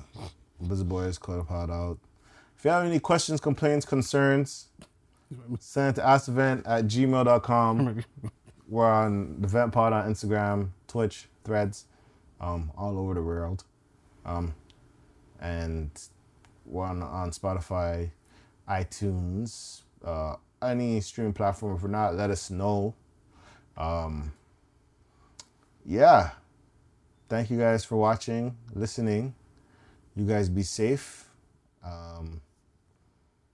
Busy Boys, Call the Pod out. If you have any questions, complaints, concerns, send it to askevent at gmail.com. [laughs] We're on the Vent Pod on Instagram, Twitch, Threads, um, all over the world. Um, and we're on, Spotify, iTunes, uh, any streaming platform. If we're not, let us know. Um, yeah. Thank you guys for watching, listening. You guys be safe. Um,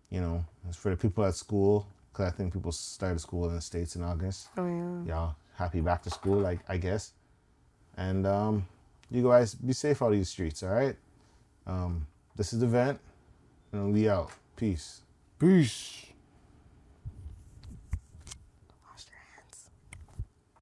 you know, as for the people at school, because I think people started school in the States in August oh yeah. y'all happy back to school, like I guess. And um, you guys be safe out of these streets, all right? Um, this is the vent, and we out. Peace. Peace.